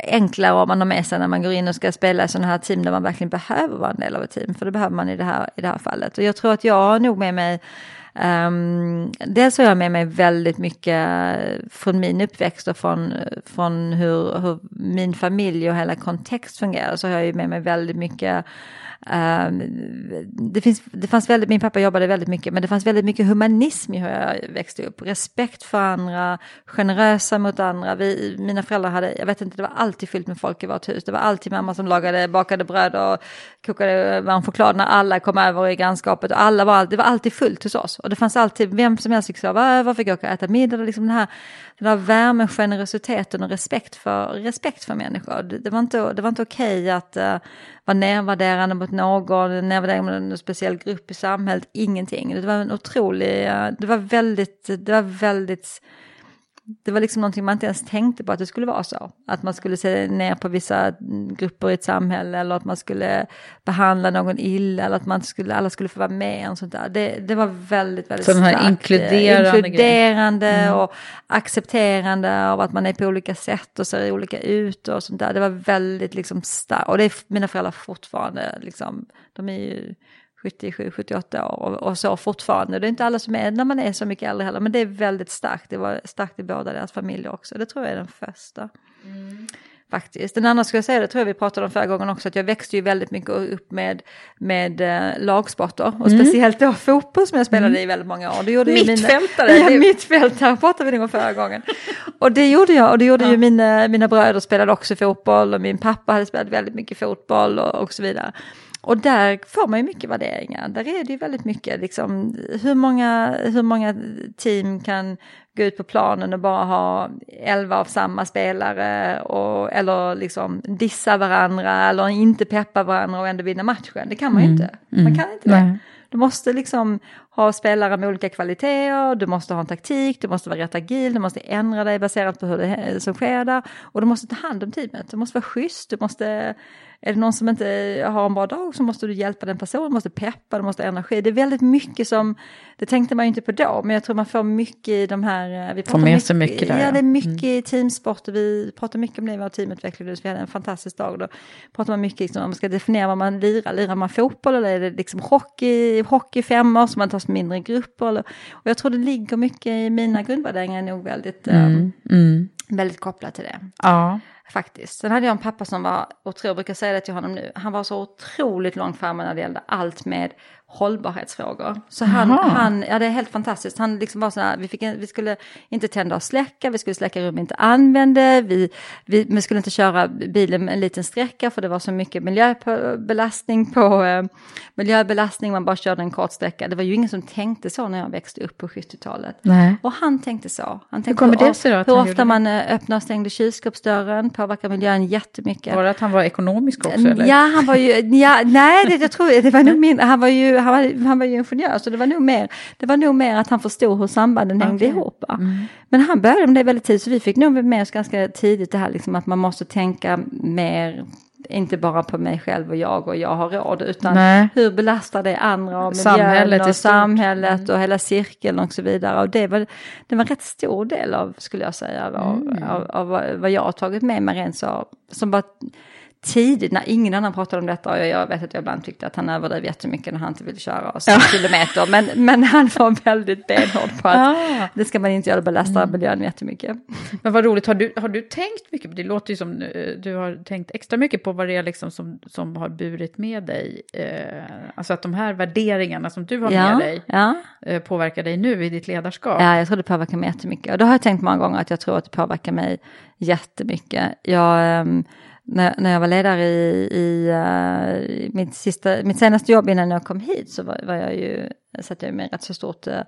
enklare om man har med sig när man går in och ska spela i sådana här team där man verkligen behöver vara en del av ett team. För det behöver man i det här, i det här fallet. Och jag tror att jag har nog med mig Um, dels har jag med mig väldigt mycket från min uppväxt och från, från hur, hur min familj och hela kontext fungerar. Så har jag ju med mig väldigt mycket Ehm, det, finns, det fanns väldigt, min pappa jobbade väldigt mycket, men det fanns väldigt mycket humanism i hur jag växte upp. Respekt för andra, generösa mot andra. Vi, mina föräldrar hade, jag vet inte, det var alltid fyllt med folk i vårt hus. Det var alltid mamma som lagade, bakade bröd och kokade varm choklad när alla kom över i grannskapet. Och alla var, det var alltid fullt hos oss. Och det fanns alltid, vem som helst fick sova äh, över, fick åka och äta middag. Liksom den, här, den här värmen, generositeten och respekt för, respekt för människor. Det, det var inte, det var inte okej att uh, vara nedvärderande mot någon, nedvärderande mot en speciell grupp i samhället, ingenting. Det var en otrolig, uh, det var väldigt, det var väldigt det var liksom någonting man inte ens tänkte på att det skulle vara så. Att man skulle se ner på vissa grupper i ett samhälle eller att man skulle behandla någon illa eller att man skulle, alla skulle få vara med och sånt där. Det, det var väldigt, väldigt så starkt. Den här inkluderande, inkluderande mm. och accepterande av att man är på olika sätt och ser olika ut och sånt där. Det var väldigt liksom starkt. Och det är mina föräldrar fortfarande liksom, de är ju 77, 78 år och, så fortfarande. Det är inte alla som är när man är så mycket äldre heller, men det är väldigt starkt. Det var starkt i båda deras familjer också. Det tror jag är den första. Mm. Faktiskt. Den andra skulle jag säga, det tror jag vi pratade om förra gången också, att jag växte ju väldigt mycket upp med, med äh, lagsporter. Och mm. speciellt då fotboll som jag spelade mm. i väldigt många år. Det gjorde mittfältare! Mina, ja, mittfältare pratade vi nog om förra gången. och det gjorde jag, och det gjorde ja. ju mina, mina bröder spelade också fotboll och min pappa hade spelat väldigt mycket fotboll och, och så vidare. Och där får man ju mycket värderingar. Där är det ju väldigt mycket liksom hur många, hur många team kan gå ut på planen och bara ha elva av samma spelare och, eller liksom dissa varandra eller inte peppa varandra och ändå vinna matchen. Det kan man ju mm. inte. Man mm. kan inte det. Du måste liksom ha spelare med olika kvaliteter, du måste ha en taktik, du måste vara rätt agil, du måste ändra dig baserat på hur det som sker där. Och du måste ta hand om teamet, du måste vara schysst, du måste är det någon som inte har en bra dag så måste du hjälpa den personen, måste peppa, du måste ha energi. Det är väldigt mycket som, det tänkte man ju inte på då, men jag tror man får mycket i de här... Eh, vi får med sig mycket där. Ja, det är mycket mm. i teamsport och vi pratar mycket om det i vår teamutveckling. Vi hade en fantastisk dag då pratar man mycket liksom, om man ska definiera vad man lirar. Lirar man fotboll eller är det liksom hockey, hockeyfemmor som man tar som mindre grupper? Eller, och jag tror det ligger mycket i mina grundvärderingar är nog väldigt, mm. Mm. väldigt kopplat till det. Ja. Faktiskt. Sen hade jag en pappa som var, och jag brukar säga det till honom nu, han var så otroligt långt framme när det gällde allt med hållbarhetsfrågor. Så han, han, ja det är helt fantastiskt, han liksom var så här, vi, fick, vi skulle inte tända och släcka, vi skulle släcka rum vi inte använde, vi, vi, vi skulle inte köra bilen en liten sträcka för det var så mycket miljöbelastning på eh, miljöbelastning, man bara körde en kort sträcka. Det var ju ingen som tänkte så när jag växte upp på 70-talet. Och han tänkte så. Han tänkte hur kommer det sig då? Hur ofta man eh, öppnar och stängde kylskåpsdörren påverkar miljön jättemycket. Var det att han var ekonomisk också? Eller? Ja, han var ju, ja, nej det, jag tror det var nog min, han var ju han var, han var ju ingenjör så det var nog mer, det var nog mer att han förstod hur sambanden okay. hängde ihop. Mm. Men han började med det väldigt tidigt så vi fick nog med oss ganska tidigt det här liksom att man måste tänka mer inte bara på mig själv och jag och jag har råd utan Nej. hur belastar det andra och miljön samhället och samhället mm. och hela cirkeln och så vidare. Och det var, det var en rätt stor del av, skulle jag säga, av, mm. av, av vad jag har tagit med mig rent så, som bara tidigt när ingen annan pratade om detta och jag vet att jag ibland tyckte att han överdrev jättemycket när han inte ville köra oss ja. kilometer. Men, men han var väldigt benhård på att ah. det ska man inte göra, belasta mm. miljön jättemycket. Men vad roligt, har du, har du tänkt mycket, det låter ju som eh, du har tänkt extra mycket på vad det är liksom som, som har burit med dig, eh, alltså att de här värderingarna som du har ja. med dig ja. eh, påverkar dig nu i ditt ledarskap. Ja, jag tror det påverkar mig jättemycket och då har jag tänkt många gånger att jag tror att det påverkar mig jättemycket. Jag, um, när, när jag var ledare i, i uh, mitt, sista, mitt senaste jobb innan jag kom hit så var, var jag ju, satt jag med rätt så stort uh,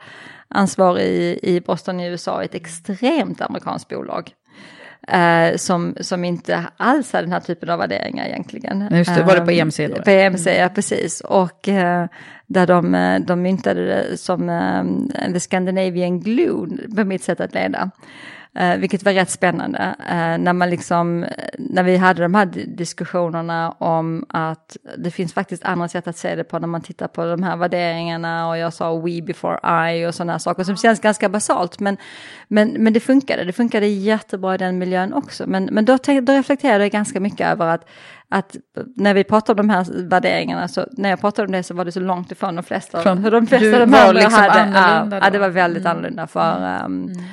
ansvar i, i Boston i USA, ett extremt amerikanskt bolag. Uh, som, som inte alls hade den här typen av värderingar egentligen. Just det, var det på EMC då? På EMC, ja precis. Och där de, de myntade det som the Scandinavian glue på mitt sätt att leda. Eh, vilket var rätt spännande. Eh, när, man liksom, när vi hade de här diskussionerna om att det finns faktiskt andra sätt att se det på när man tittar på de här värderingarna och jag sa we before I och sådana saker som känns ganska basalt. Men, men, men det funkade, det funkade jättebra i den miljön också. Men, men då, då reflekterade jag ganska mycket över att att när vi pratade om de här värderingarna, så när jag pratade om det så var det så långt ifrån de flesta. Från, hur de flesta de andra liksom hade. Ja, det var väldigt mm. annorlunda för um, mm.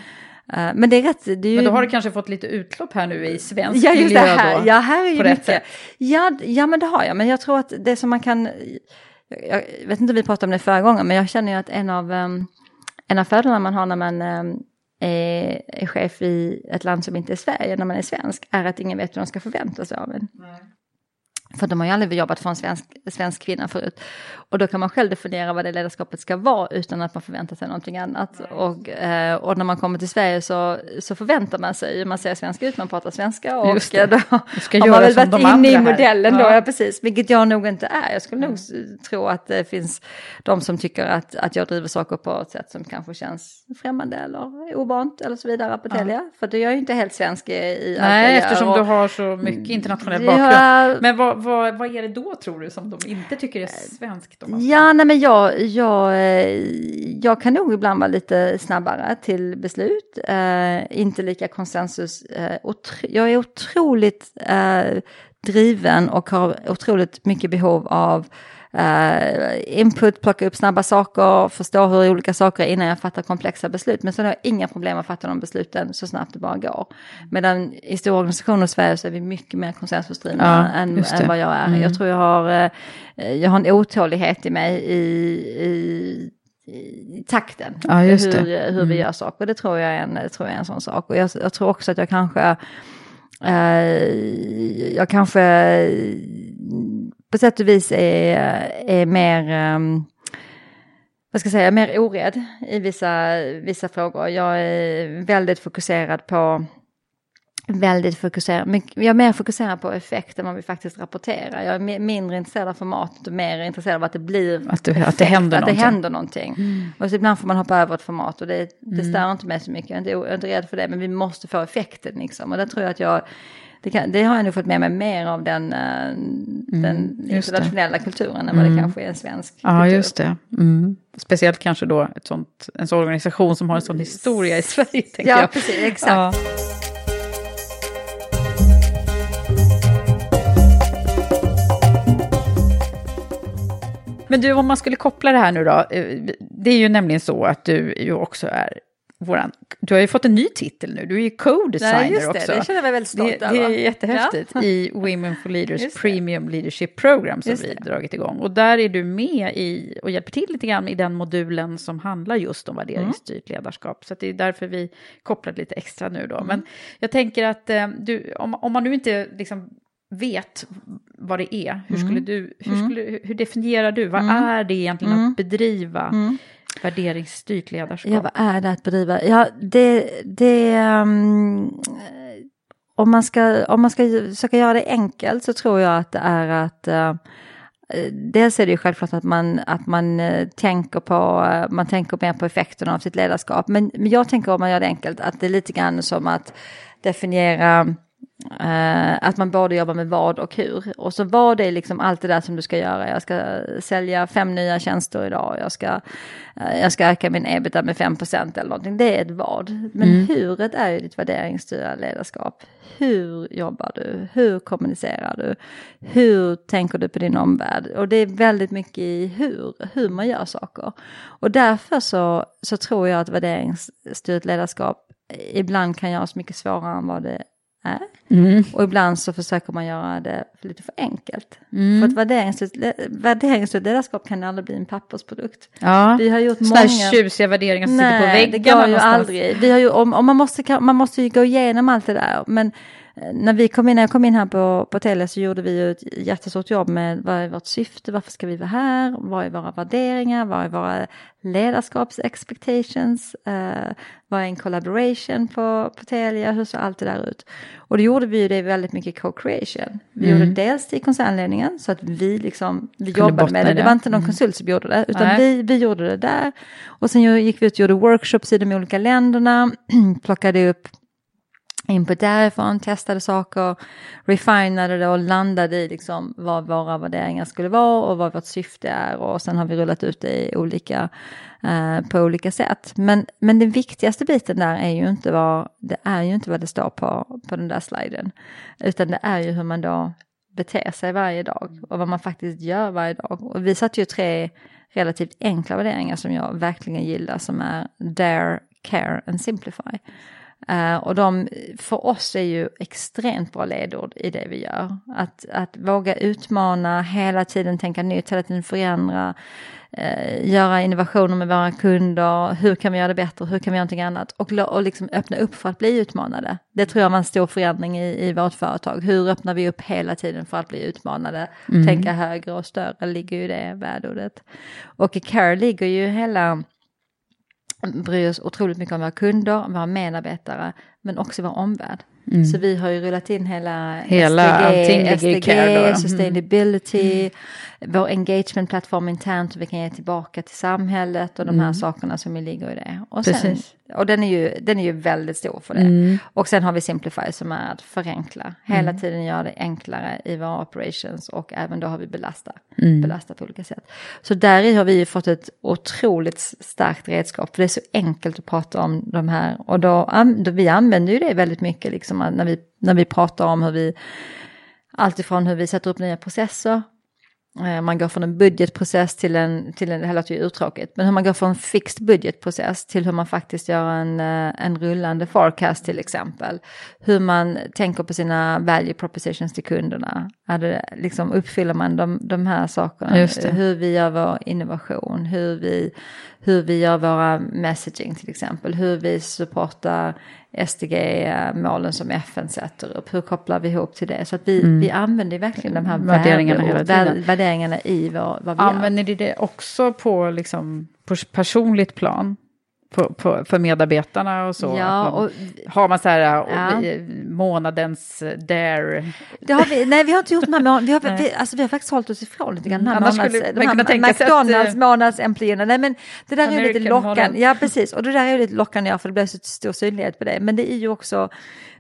Eh, men det är rätt. Det är ju... Men då har du kanske fått lite utlopp här nu i svensk ja, miljö det här. då? Ja, här är ju mycket. Ja, ja, men det har jag. Men jag tror att det som man kan... Jag vet inte om vi pratade om det förra gången, men jag känner ju att en av, um, en av fördelarna man har när man um, är, är chef i ett land som inte är Sverige, när man är svensk, är att ingen vet vad de ska förvänta sig av en. Nej. För de har ju aldrig jobbat för en svensk, svensk kvinna förut. Och då kan man själv definiera vad det ledarskapet ska vara utan att man förväntar sig någonting annat. Och, eh, och när man kommer till Sverige så, så förväntar man sig, man ser svenska ut, man pratar svenska. Och Just det. då ska har man väl varit inne i andra här. modellen då, Ja. ja precis. Vilket jag nog inte är. Jag skulle nog tro att det finns de som tycker att, att jag driver saker på ett sätt som kanske känns främmande eller ovant eller så vidare på Telia. För det är jag ju inte helt svensk i, i allt jag Nej, gör. eftersom du har så mycket internationell Ja. bakgrund. Men vad, vad, vad är det då tror du som de inte tycker är svenskt? Om Ja, nej men jag, jag, eh, jag kan nog ibland vara lite snabbare till beslut. Eh, inte lika konsensus. Eh, jag är otroligt eh, driven och har otroligt mycket behov av eh, input, plocka upp snabba saker, förstå hur olika saker är innan jag fattar komplexa beslut. Men sen har jag inga problem att fatta de besluten så snabbt det bara går. Medan i stora organisationer i Sverige så är vi mycket mer konsensusdrivna Ja, än, än vad jag är. Mm. Jag tror jag har, eh, jag har en otålighet i mig i, i i takten. Ja, hur, hur vi Mm. gör saker. Det tror jag är en, tror jag är en sån sak. Och jag, jag tror också att jag kanske, eh, jag kanske på sätt och vis är, är mer, ehm, vad ska jag säga, mer orädd i vissa, vissa frågor. Jag är väldigt fokuserad på Väldigt fokuserad, men jag är mer fokuserad på effekt än vad vi faktiskt rapporterar. Jag är mindre intresserad av formatet och mer intresserad av att det blir Att det- att det händer att det någonting. händer någonting. Och så ibland får man hoppa över ett format och det, det Mm. stör inte mig så mycket. Jag är inte, jag är inte rädd för det, men vi måste få effekten liksom. Och det tror jag att jag, det, kan, det har jag nog fått med mig mer av den, eh, den Mm, det. internationella kulturen än vad det Mm. kanske är en svensk Ja, kultur. just det. Mm. Speciellt kanske då ett sånt, en sån organisation som har en sån historia i Sverige. Tänker Ja, jag. precis, exakt. Ja. Men du, om man skulle koppla det här nu då. eh, Det är ju nämligen så att du ju också är våran... Du har ju fått en ny titel nu. Du är ju co-designer Nej, just det. också. Det känner jag mig väldigt stolt det, över. det är jättehäftigt. Ja. I Women for Leaders det. Premium Leadership Program som Just vi det. dragit igång. Och där är du med i och hjälper till lite grann i den modulen som handlar just om värderingsstyrt ledarskap. Så det är därför vi kopplar lite extra nu då. Mm. Men jag tänker att eh, du, om, om man nu inte liksom vet vad det är, hur, Mm. skulle du, hur, Mm. skulle, hur definierar du? Vad Mm. är det egentligen Mm. att bedriva Mm värderingsstyrt ledarskap? Ja, vad är det att bedriva? Ja, det... det um, om, man ska, om man ska försöka göra det enkelt så tror jag att det är att... uh, dels är det ju självklart att man, att man eh, tänker på, eh, man tänker mer på effekterna av sitt ledarskap. Men, men jag tänker om man gör det enkelt att det är lite grann som att definiera Eh, att man både jobbar med vad och hur. Och så vad är liksom allt det där som du ska göra. Jag ska sälja fem nya tjänster idag. Jag ska, eh, jag ska öka min ebitda med 5% eller någonting. Det är ett vad. Men Mm. huret är ju ditt värderingsstyrda ledarskap. Hur jobbar du? Hur kommunicerar du? Hur tänker du på din omvärld? Och det är väldigt mycket i hur, hur man gör saker. Och därför så, så tror jag att värderingsstyrt ledarskap ibland kan göras mycket svårare än vad det. Mm. Och ibland så försöker man göra det lite för enkelt. Mm. För att värderingsstyrt värderingsstyrt ledarskap kan aldrig bli en pappersprodukt. Ja, Vi har gjort här många... tjusiga värderingar som sitter på Nej, det väggarna går ju någonstans. aldrig. Vi har ju, om, om man, måste, man måste ju gå igenom allt det där. Men när, vi kom in, när jag kom in här på, på Telia så gjorde vi ju ett jättestort jobb med vad är vårt syfte, varför ska vi vara här, vad är våra värderingar, vad är våra ledarskaps-expectations, eh, vad är en collaboration på, på Telia, hur ser allt det där ut? Och då gjorde vi ju det väldigt mycket co-creation. Vi Mm. gjorde dels till koncernledningen så att vi liksom, vi Kunde jobbade med det, det var inte någon Mm. konsult som gjorde det, utan Nej. vi, vi gjorde det där. Och sen gick vi ut och gjorde workshops i de olika länderna, [CLEARS THROAT] plockade upp input därifrån, testade saker, refinade det och landade i liksom vad våra värderingar skulle vara och vad vårt syfte är och sen har vi rullat ut det i olika, eh, på olika sätt. Men, men den viktigaste biten där är ju inte vad det, är ju inte vad det står på, på den där sliden, utan det är ju hur man då beter sig varje dag och vad man faktiskt gör varje dag. Och vi satte ju tre relativt enkla värderingar som jag verkligen gillar som är dare, care and simplify. Uh, och de för oss är ju extremt bra ledord i det vi gör. Att, att våga utmana, hela tiden tänka nytt, hela tiden förändra, uh, göra innovationer med våra kunder, hur kan vi göra det bättre, hur kan vi göra någonting annat och, och liksom öppna upp för att bli utmanade. Det tror jag var en stor förändring i, i vårt företag. Hur öppnar vi upp hela tiden för att bli utmanade, mm. tänka högre och större ligger ju det värdeordet. Och i Care ligger ju hela bryr oss otroligt mycket om våra kunder, våra medarbetare, men också vår omvärld. Mm. Så vi har ju rullat in hela, hela SDG, SDG mm. sustainability, vår engagement-plattform internt, så vi kan ge tillbaka till samhället och de här mm. sakerna som ligger i det. Och, sen, och den, är ju, den är ju väldigt stor för det. Mm. Och sen har vi Simplify som är att förenkla, hela mm. tiden göra det enklare i våra operations och även då har vi belasta, mm. belasta på olika sätt. Så där har vi ju fått ett otroligt starkt redskap, för det är så enkelt att prata om de här. Och då, då vi använder ju det väldigt mycket liksom när vi, när vi pratar om hur vi Alltifrån hur vi sätter upp nya processer Eh, man går från en budgetprocess till en, till en, det här låter ju uttråkigt, men hur man går från en fixed budgetprocess till hur man faktiskt gör en, eh, en rullande forecast till exempel. Hur man tänker på sina value propositions till kunderna. Är det, liksom, uppfyller man de, de här sakerna? Hur vi gör vår innovation, hur vi, hur vi gör våra messaging till exempel, hur vi supportar SDG-målen som FN sätter upp. Hur kopplar vi ihop till det? Så att vi, mm. vi använder verkligen de här värderingarna, hela tiden. värderingarna i vad, vad vi Använder ni det också på, liksom, på personligt plan? På, på, för medarbetarna och så? Ja, och, har man så här ja. månadens dare? Det har vi, nej, vi har inte gjort de här vi har, vi, alltså, vi har faktiskt hållit oss ifrån lite grann. Mm, månads, de här McDonalds att, månadsemployerna. Nej, men det där American är lite lockande. Ja, precis. Och det där är lite lockande, ja, för det blir så stor synlighet på det. Men det är ju också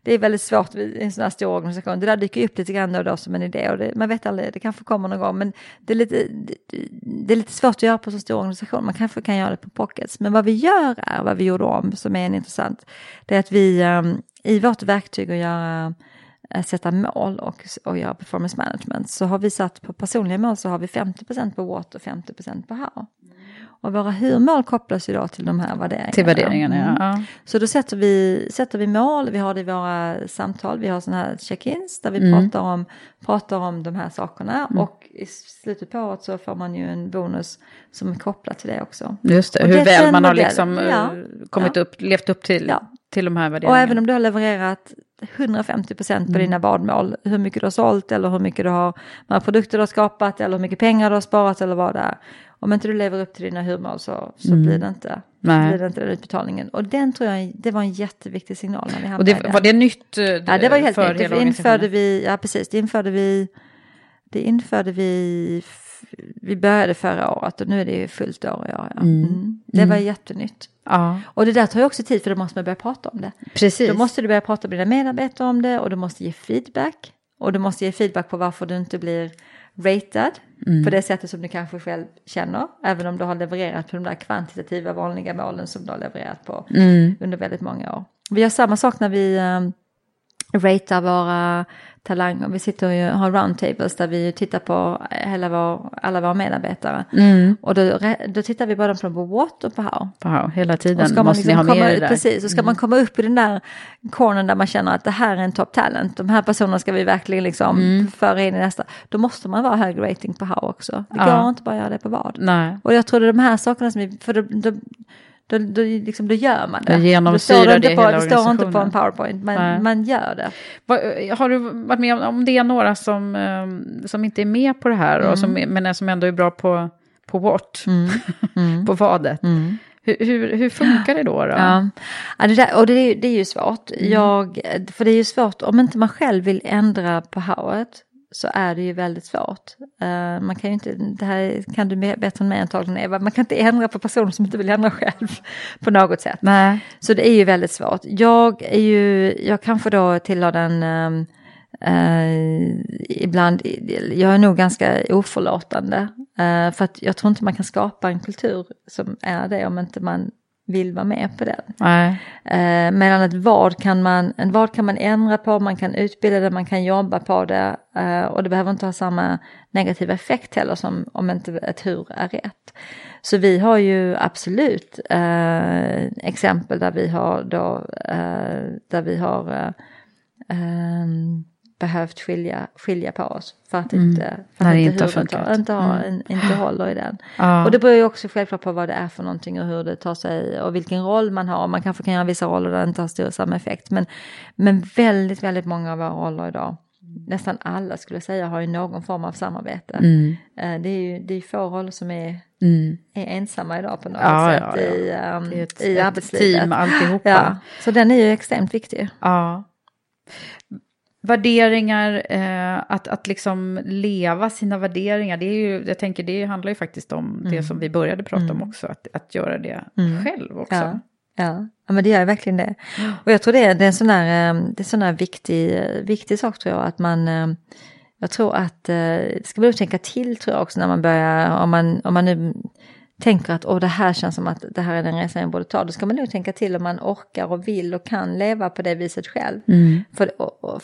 det är väldigt svårt i en sån här stor organisation. Det där dyker upp lite grann då, och då som en idé och det, man vet aldrig, det kanske kommer någon gång. Men det är, lite, det, det, är lite svårt att göra på så stor organisation. Man kanske kan göra det på pockets. Men vad vi gör är, vad vi gjorde om, som är en intressant, det är att vi um, i vårt verktyg att göra eh, sätta mål och, och göra performance management så har vi satt på personliga mål så har vi 50% på what och 50% på how. Och våra hur-mål kopplas ju då till de här värderingarna. Till värderingarna, mm. ja. Så då sätter vi, sätter vi mål, vi har det i våra samtal, vi har sådana här check-ins där vi mm. pratar, om, pratar om de här sakerna. Mm. Och i slutet på året så får man ju en bonus som är kopplad till det också. Just det, och hur det väl man har liksom ja, eh, kommit ja. upp, levt upp till, ja. till de här värderingarna. Och även om du har levererat 150 procent på mm. dina vadmål, hur mycket du har sålt eller hur mycket du har, hur produkter du har skapat eller hur mycket pengar du har sparat eller vad det är om inte du lever upp till dina huvudmål så, så mm. blir, det inte, Nej. blir det inte den utbetalningen. Och den tror jag, det var en jätteviktig signal när vi hamnade Och det, var det nytt? ja, det var helt nytt. Det införde vi, ja precis, det införde vi, det införde vi, vi började förra året och nu är det ju fullt år i år. Ja. Mm. Mm. Det var mm. jättenytt. Ja. Och det där tar ju också tid för då måste man börja prata om det. Precis. Då måste du börja prata med dina medarbetare om det och du måste ge feedback. Och du måste ge feedback på varför du inte blir ratad mm. på det sättet som du kanske själv känner. Även om du har levererat på de där kvantitativa vanliga målen som du har levererat på mm. under väldigt många år. Vi gör samma sak när vi um, ratear våra talanger. Vi sitter och har roundtables där vi tittar på hela vår, alla våra medarbetare. Mm. Och då, då tittar vi bara på, what och på how. På how, hela tiden och ska man måste liksom komma, Precis, och ska mm. man komma upp i den där cornern där man känner att det här är en top talent, de här personerna ska vi verkligen liksom mm. föra in i nästa. Då måste man vara hög rating på how också. Det går ja. inte bara att göra det på vad. Nej. Och jag tror det är de här sakerna som vi, för då, då, då, då, liksom, då gör man det. Det det, det hela Det står inte på en powerpoint, men man gör det. Har du varit med om, om det är några som, ehm, som inte är med på det här, mm. och som, men som ändå är bra på, på what, mm. Mm. [LAUGHS] på vadet? Mm. Hur, hur, hur, funkar det då? då? Ja. ja det, där, och det, det är ju svårt. Mm. Jag, för det är ju svårt, om inte man själv vill ändra på howet så är det ju väldigt svårt. Uh, man kan ju inte, det här kan du bättre än mig antagligen Eva, man kan inte ändra på personer som inte vill ändra själv [LAUGHS] på något sätt. Nej. Så det är ju väldigt svårt. Jag är ju, jag kanske då tillhör den um, uh, ibland, jag är nog ganska oförlåtande. Uh, för att jag tror inte man kan skapa en kultur som är det om inte man vill vara med på den. Nej. Eh, medan ett vad kan, man, en vad kan man ändra på, man kan utbilda det, man kan jobba på det eh, och det behöver inte ha samma negativa effekt heller som om inte ett hur är rätt. Så vi har ju absolut eh, exempel där vi har då, eh, där vi har eh, ehm, behövt skilja, skilja på oss för att Mm. inte, för att inte, inte inte, har, Mm. inte [LAUGHS] håller i den. Ja. Och det beror ju också självklart på vad det är för någonting och hur det tar sig och vilken roll man har. Man kanske kan göra vissa roller där det inte har stor samma effekt. Men, men väldigt, väldigt många av våra roller idag, nästan alla skulle jag säga, har ju någon form av samarbete. Mm. Eh, Det är ju det är få roller som är, Mm. är ensamma idag på något Ja, sätt ja, i, um, ett- i arbetslivet. team alltihopa. Ja, så den är ju extremt viktig. Ja. Värderingar, eh, att, att liksom leva sina värderingar, det är ju, jag tänker det handlar ju faktiskt om det Mm. som vi började prata om Mm. också, att, att göra det Mm. själv också. Ja, ja. ja, men det gör verkligen det. Och jag tror det är, det är en sån där, eh, det är sån där viktig, viktig sak tror jag, att man, eh, jag tror att eh, det ska man nog tänka till tror jag också när man börjar, om man, om man nu tänker att åh, det här känns som att det här är den resan jag borde ta, då ska man nog tänka till om man orkar och vill och kan leva på det viset själv. Mm. För, och, och,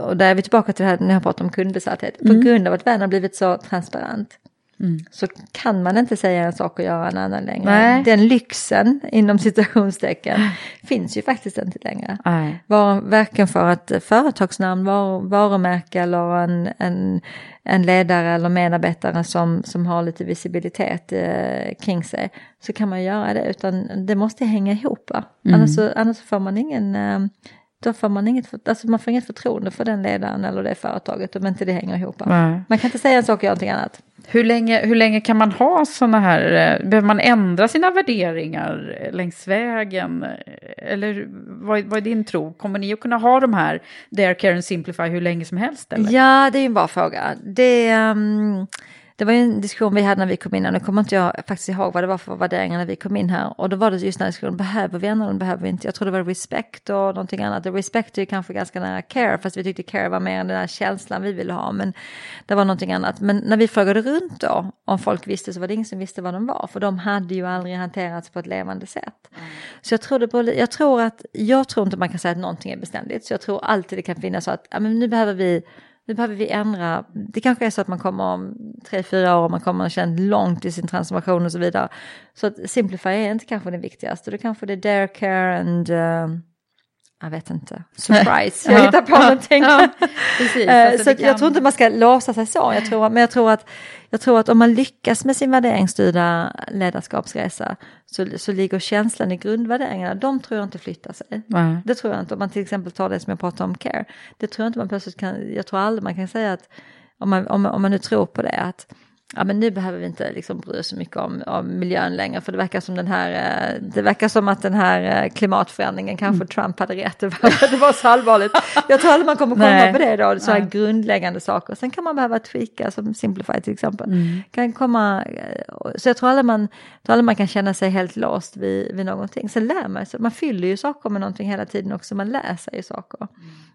och där är vi tillbaka till det här när jag pratar om kundbesatthet. På Mm. grund av att världen har blivit så transparent Mm. så kan man inte säga en sak och göra en annan längre. Nej. Den lyxen, inom citationstecken, [LAUGHS] finns ju faktiskt inte längre. Nej. Var, varken för ett företagsnamn, var, varumärke eller en, en, en ledare eller medarbetare som, som har lite visibilitet eh, kring sig, så kan man göra det, utan det måste hänga ihop. Va? Mm. Annars, så, annars får man ingen... Eh, då får man inget, för- alltså man får inget förtroende för den ledaren eller det företaget om inte det hänger ihop. Nej. Man kan inte säga en sak och göra någonting annat. Hur länge, hur länge kan man ha sådana här, eh, behöver man ändra sina värderingar längs vägen? Eller vad, vad är din tro? Kommer ni att kunna ha de här Dare, Care and Simplify hur länge som helst? Eller? Ja, det är en bra fråga. Det, ehm, det var ju en diskussion vi hade när vi kom in här. Nu kommer inte jag faktiskt ihåg vad det var för värderingar när vi kom in här. Och då var det just den här diskussionen, behöver vi en eller behöver vi inte? Jag tror det var respect och någonting annat. Respect är ju kanske ganska nära care, fast vi tyckte care var mer den där känslan vi ville ha. Men det var någonting annat. Men när vi frågade runt då, om folk visste, så var det ingen som visste vad de var. För de hade ju aldrig hanterats på ett levande sätt. Så jag tror, det jag tror att, jag tror inte man kan säga att någonting är beständigt. Så jag tror alltid det kan finnas så att, ja, men nu behöver vi nu behöver vi ändra, det kanske är så att man kommer om tre, fyra år, och man kommer att ha känt långt i sin transformation och så vidare. Så att simplify är inte kanske det viktigaste, då kanske det är dare, care and uh, jag vet inte, surprise, jag Ja. hittar på någonting. Ja, precis. Eh, Alltså, så jag tror inte man ska låsa sig så, jag tror, men jag tror, att, jag tror att om man lyckas med sin värderingsstyrda ledarskapsresa så, så ligger känslan i grundvärderingarna, de tror jag inte flyttar sig. Nej. Det tror jag inte, om man till exempel tar det som jag pratade om care, det tror jag inte man plötsligt kan, jag tror aldrig man kan säga att om man, om, om man nu tror på det att ja men nu behöver vi inte liksom bry oss så mycket om, om miljön längre för det verkar som den här, eh, det verkar som att den här eh, klimatförändringen kanske Mm. Trump hade rätt, det var, [LAUGHS] det var så allvarligt. Jag tror aldrig man kommer komma på det då, så här Nej. grundläggande saker. Sen kan man behöva tweaka som Simplify till exempel. Mm. Kan komma, eh, så jag tror aldrig man, jag tror aldrig man kan känna sig helt låst vid, vid någonting. Sen lär man sig, man fyller ju saker med någonting hela tiden också, man lär sig ju saker.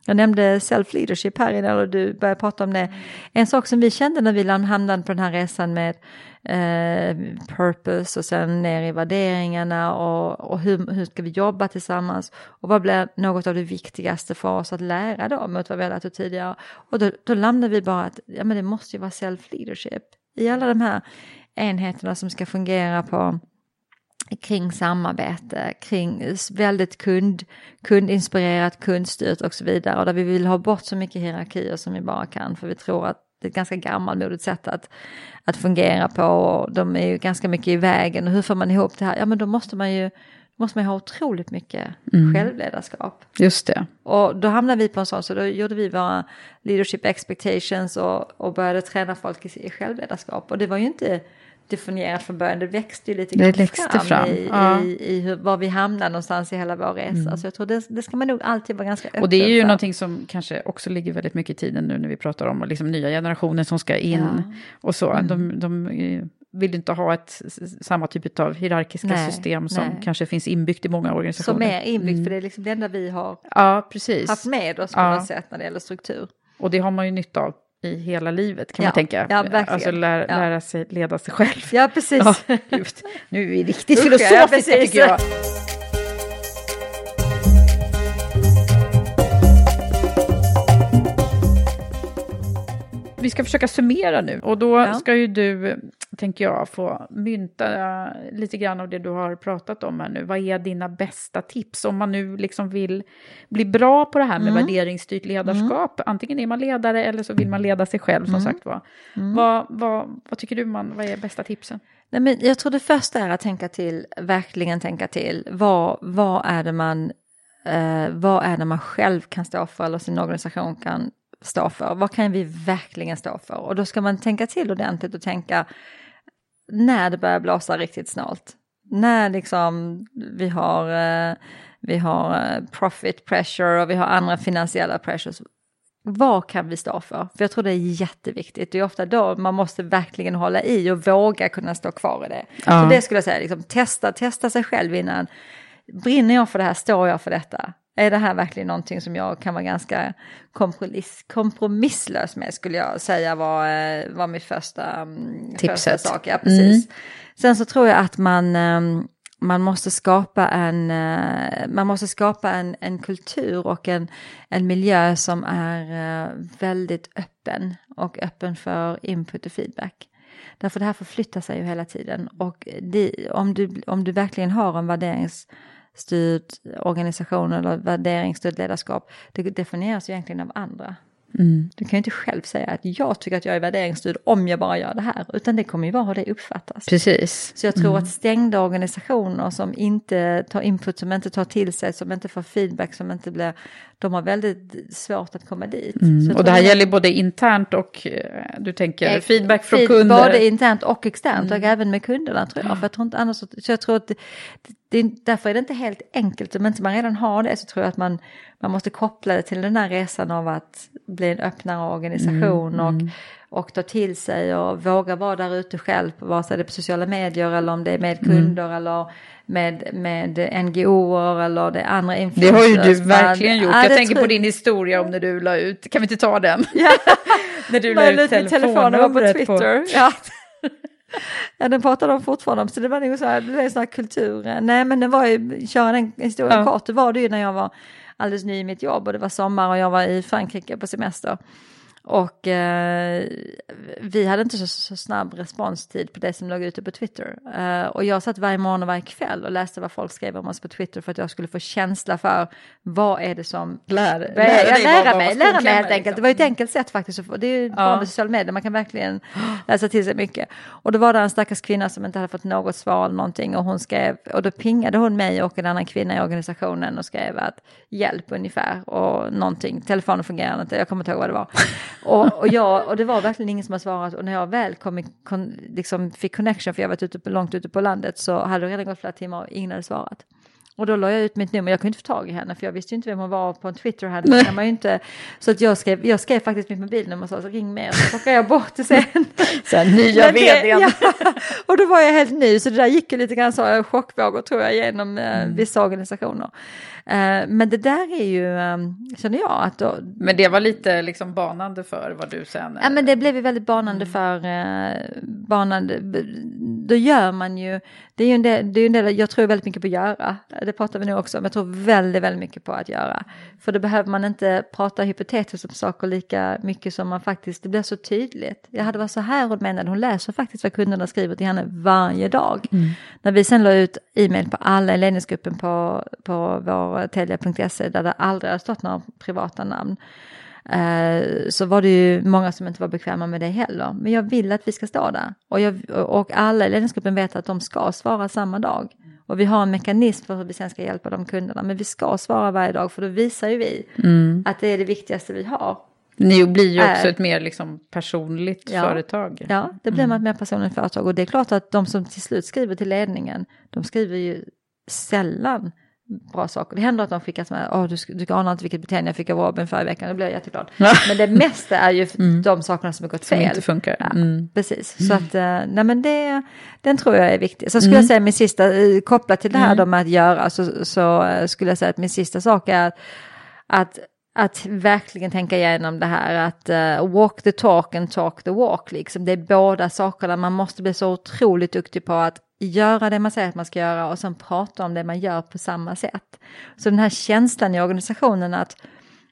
Jag nämnde self-leadership här innan och du började prata om det. En sak som vi kände när vi hamnade på den här resan med eh, purpose och sen ner i värderingarna och, och hur, hur ska vi jobba tillsammans och vad blir något av det viktigaste för oss att lära då mot vad vi har lärt oss tidigare. Och då, då landar vi bara att ja, men det måste ju vara self-leadership i alla de här enheterna som ska fungera på kring samarbete, kring väldigt kund, kundinspirerat, kundstyrt och så vidare. Och där vi vill ha bort så mycket hierarkier som vi bara kan för vi tror att det är ett ganska gammalmodigt sätt att, att fungera på och de är ju ganska mycket i vägen. Och hur får man ihop det här? Ja men då måste man ju måste man ha otroligt mycket Mm. självledarskap. Just det. Och då hamnade vi på en sån, så då gjorde vi våra leadership expectations och, och började träna folk i, i självledarskap. Och det var ju inte definierat från början, det växte ju lite Det växte fram, i, ja. i, i hur, var vi hamnade någonstans i hela vår resa. Mm. Så jag tror det, det ska man nog alltid vara ganska öppen Och det är ju för. någonting som kanske också ligger väldigt mycket i tiden nu när vi pratar om liksom nya generationer som ska in Ja. och så. Mm. De, de eh, vill inte ha ett samma typ av hierarkiska Nej, system som nej. kanske finns inbyggt i många organisationer. Som är inbyggt, Mm. för det är liksom det enda vi har Ja, precis. haft med oss på Ja. något sätt när det gäller struktur. Och det har man ju nytta av i hela livet kan ja, man tänka. Ja, verkligen. Alltså lära, ja. lära sig leda sig själv. Ja, precis. [LAUGHS] Ja, nu är vi riktigt filosofiska tycker jag. Vi ska försöka summera nu och då ja. ska ju du, tänker jag, få mynta lite grann av det du har pratat om här nu. Vad är dina bästa tips om man nu liksom vill bli bra på det här med mm. värderingsstyrt ledarskap? Mm. Antingen är man ledare eller så vill man leda sig själv som mm. sagt var. Mm. Vad, vad, vad tycker du man, vad är bästa tipsen? Nej, men jag tror det första är att tänka till, verkligen tänka till. Vad, vad är det man eh, vad är det man själv kan stå för eller sin organisation kan stå för? Vad kan vi verkligen stå för? Och då ska man tänka till ordentligt och tänka när det börjar blåsa riktigt snålt. När liksom vi har, eh, vi har eh, profit pressure och vi har andra finansiella pressures. Vad kan vi stå för? För jag tror det är jätteviktigt. Det är ofta då man måste verkligen hålla i och våga kunna stå kvar i det. Ja. Så det skulle jag säga, liksom, testa, testa sig själv innan. Brinner jag för det här, står jag för detta? Är det här verkligen någonting som jag kan vara ganska kompromiss, kompromisslös med skulle jag säga var, eh, var mitt första, mm, första sak. Ja, precis. Mm. Sen så tror jag att man, ehm, man måste skapa en, eh, man måste skapa en, en kultur och en, en miljö som är eh, väldigt öppen och öppen för input och feedback. Därför det här förflyttar sig ju hela tiden och det, om, du, om du verkligen har en värderings styrd organisation eller värderingsstyrd ledarskap, det definieras ju egentligen av andra. Mm. Du kan ju inte själv säga att jag tycker att jag är värderingsstyrd om jag bara gör det här, utan det kommer ju vara hur det uppfattas. Precis. Så jag tror mm. att stängda organisationer som inte tar input, som inte tar till sig, som inte får feedback, som inte blir, de har väldigt svårt att komma dit. Mm. Och det här gäller både internt och, eh, du tänker, eh, feedback från feed, kunder? Både internt och externt, och mm. även med kunderna tror jag. För jag tror inte annars, så jag tror att det, det, därför är det inte helt enkelt, om inte man redan har det så tror jag att man, man måste koppla det till den här resan av att bli en öppnare organisation mm, och, mm. och ta till sig och våga vara där ute själv, vare sig det är på sociala medier eller om det är med mm. kunder mm. eller med, med NGOer eller det andra influencers. Det har ju du verkligen gjort. Ja, jag tänker på din historia om när du la ut, kan vi inte ta den? Ja. [LAUGHS] när du la ut telefonnumret på Twitter. På... Ja. Ja, den pratar de fortfarande om, så det var nog så här, det är sån här kultur. Nej, men det var ju, köra den historien ja. kort, det var det ju när jag var alldeles ny i mitt jobb och det var sommar och jag var i Frankrike på semester. Och eh, vi hade inte så, så, snabb responstid på det som låg ute på Twitter. Eh, och jag satt varje morgon och varje kväll och läste vad folk skrev om oss på Twitter för att jag skulle få känsla för vad är det som... Lär, lära, lära, lära mig, lära mig helt enkelt. Liksom. Det var ett enkelt sätt faktiskt. Det är ju ja. bra med sociala medier, man kan verkligen [GASPS] läsa till sig mycket. Och då var det en stackars kvinna som inte hade fått något svar eller någonting och hon skrev, och då pingade hon mig och en annan kvinna i organisationen och skrev att hjälp ungefär och någonting, telefonen fungerade inte, jag kommer inte ihåg vad det var. Och, och, jag, och det var verkligen ingen som har svarat och när jag väl kom i, kon, liksom fick connection, för jag var ute långt ute på landet, så hade det redan gått flera timmar och ingen hade svarat. Och då la jag ut mitt nummer, jag kunde inte få tag i henne för jag visste ju inte vem hon var på en Twitter. Hade man ju inte, så att jag, skrev, jag skrev faktiskt mitt mobilnummer och sa så ring med och så plockade jag bort det sen. [LAUGHS] sen nya vdn. Ja, och då var jag helt ny så det där gick ju lite grann så chockvågor tror jag genom eh, mm. vissa organisationer. Eh, men det där är ju, ehm, känner jag att då, Men det var lite liksom banande för vad du sen... Ja men det blev ju väldigt banande mm. för, eh, banande, då gör man ju, det är ju en del, det är en del, jag tror väldigt mycket på att göra, det pratar vi nu också om, jag tror väldigt, väldigt mycket på att göra. För då behöver man inte prata hypotetiskt om saker lika mycket som man faktiskt, det blir så tydligt. Jag hade varit så här hon menade, hon läser faktiskt vad kunderna skriver till henne varje dag. Mm. När vi sen la ut e-mail på alla i ledningsgruppen på, på vår Telia.se där det aldrig hade stått några privata namn. Eh, så var det ju många som inte var bekväma med det heller. Men jag vill att vi ska stå där. Och, jag, och alla i ledningsgruppen vet att de ska svara samma dag. Och vi har en mekanism för hur vi sen ska hjälpa de kunderna. Men vi ska svara varje dag för då visar ju vi mm. att det är det viktigaste vi har. Ni blir ju också ett mer liksom personligt ja, företag. Ja, det blir mm. ett mer personligt företag. Och det är klart att de som till slut skriver till ledningen, de skriver ju sällan bra saker. Det händer att de skickar med, oh, du, du anar inte vilket beteende jag fick av Robin förra veckan, då blir jag jätteglad. Men det mesta är ju [LAUGHS] mm. de sakerna som har gått fel. Som inte funkar. Ja, mm. Precis, mm. så att, eh, nej men det, den tror jag är viktig. Så skulle jag mm. säga min sista, eh, kopplat till det här mm. med att göra, så, så eh, skulle jag säga att min sista sak är att, att att verkligen tänka igenom det här att uh, walk the talk and talk the walk. Liksom. Det är båda sakerna. Man måste bli så otroligt duktig på att göra det man säger att man ska göra och sen prata om det man gör på samma sätt. Så den här känslan i organisationen att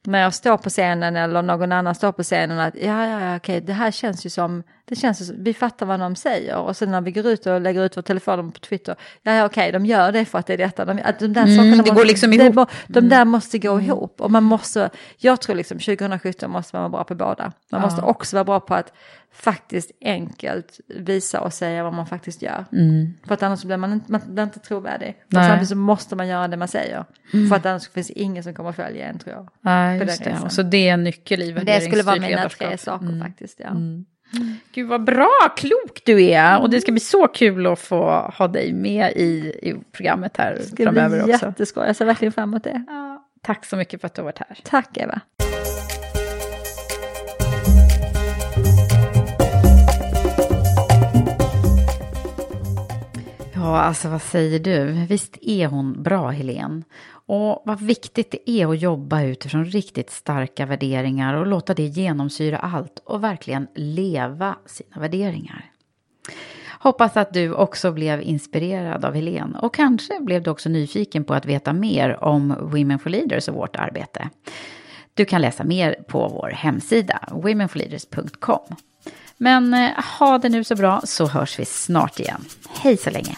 när jag står på scenen eller någon annan står på scenen att ja, ja, ja, okej, det här känns ju som, det känns som, vi fattar vad de säger och sen när vi går ut och lägger ut vår telefon på Twitter, ja, ja, okej, de gör det för att det är detta, de, att de där mm, sakerna det måste, går liksom ihop. Det, de mm. där måste gå mm. ihop och man måste, jag tror liksom 2017 måste man vara bra på båda. Man ja. måste också vara bra på att faktiskt enkelt visa och säga vad man faktiskt gör. Mm. För att annars blir man inte, man blir inte trovärdig. Och samtidigt så måste man göra det man säger. Mm. För att annars finns ingen som kommer att följa en tror jag. Nej, just det. Och så det är en nyckel i Det skulle vara mina tre saker mm. faktiskt. Ja. Mm. Gud vad bra, klok du är. Och det ska bli så kul att få ha dig med i, i programmet här framöver också. Det ska bli jätteskoj, jag ser verkligen fram emot det. Ja. Tack så mycket för att du har varit här. Tack Eva. Ja, alltså vad säger du? Visst är hon bra, Helen? Och vad viktigt det är att jobba utifrån riktigt starka värderingar och låta det genomsyra allt och verkligen leva sina värderingar. Hoppas att du också blev inspirerad av Helen och kanske blev du också nyfiken på att veta mer om Women for Leaders och vårt arbete. Du kan läsa mer på vår hemsida, womenforleaders.com. Men eh, ha det nu så bra så hörs vi snart igen. Hej så länge!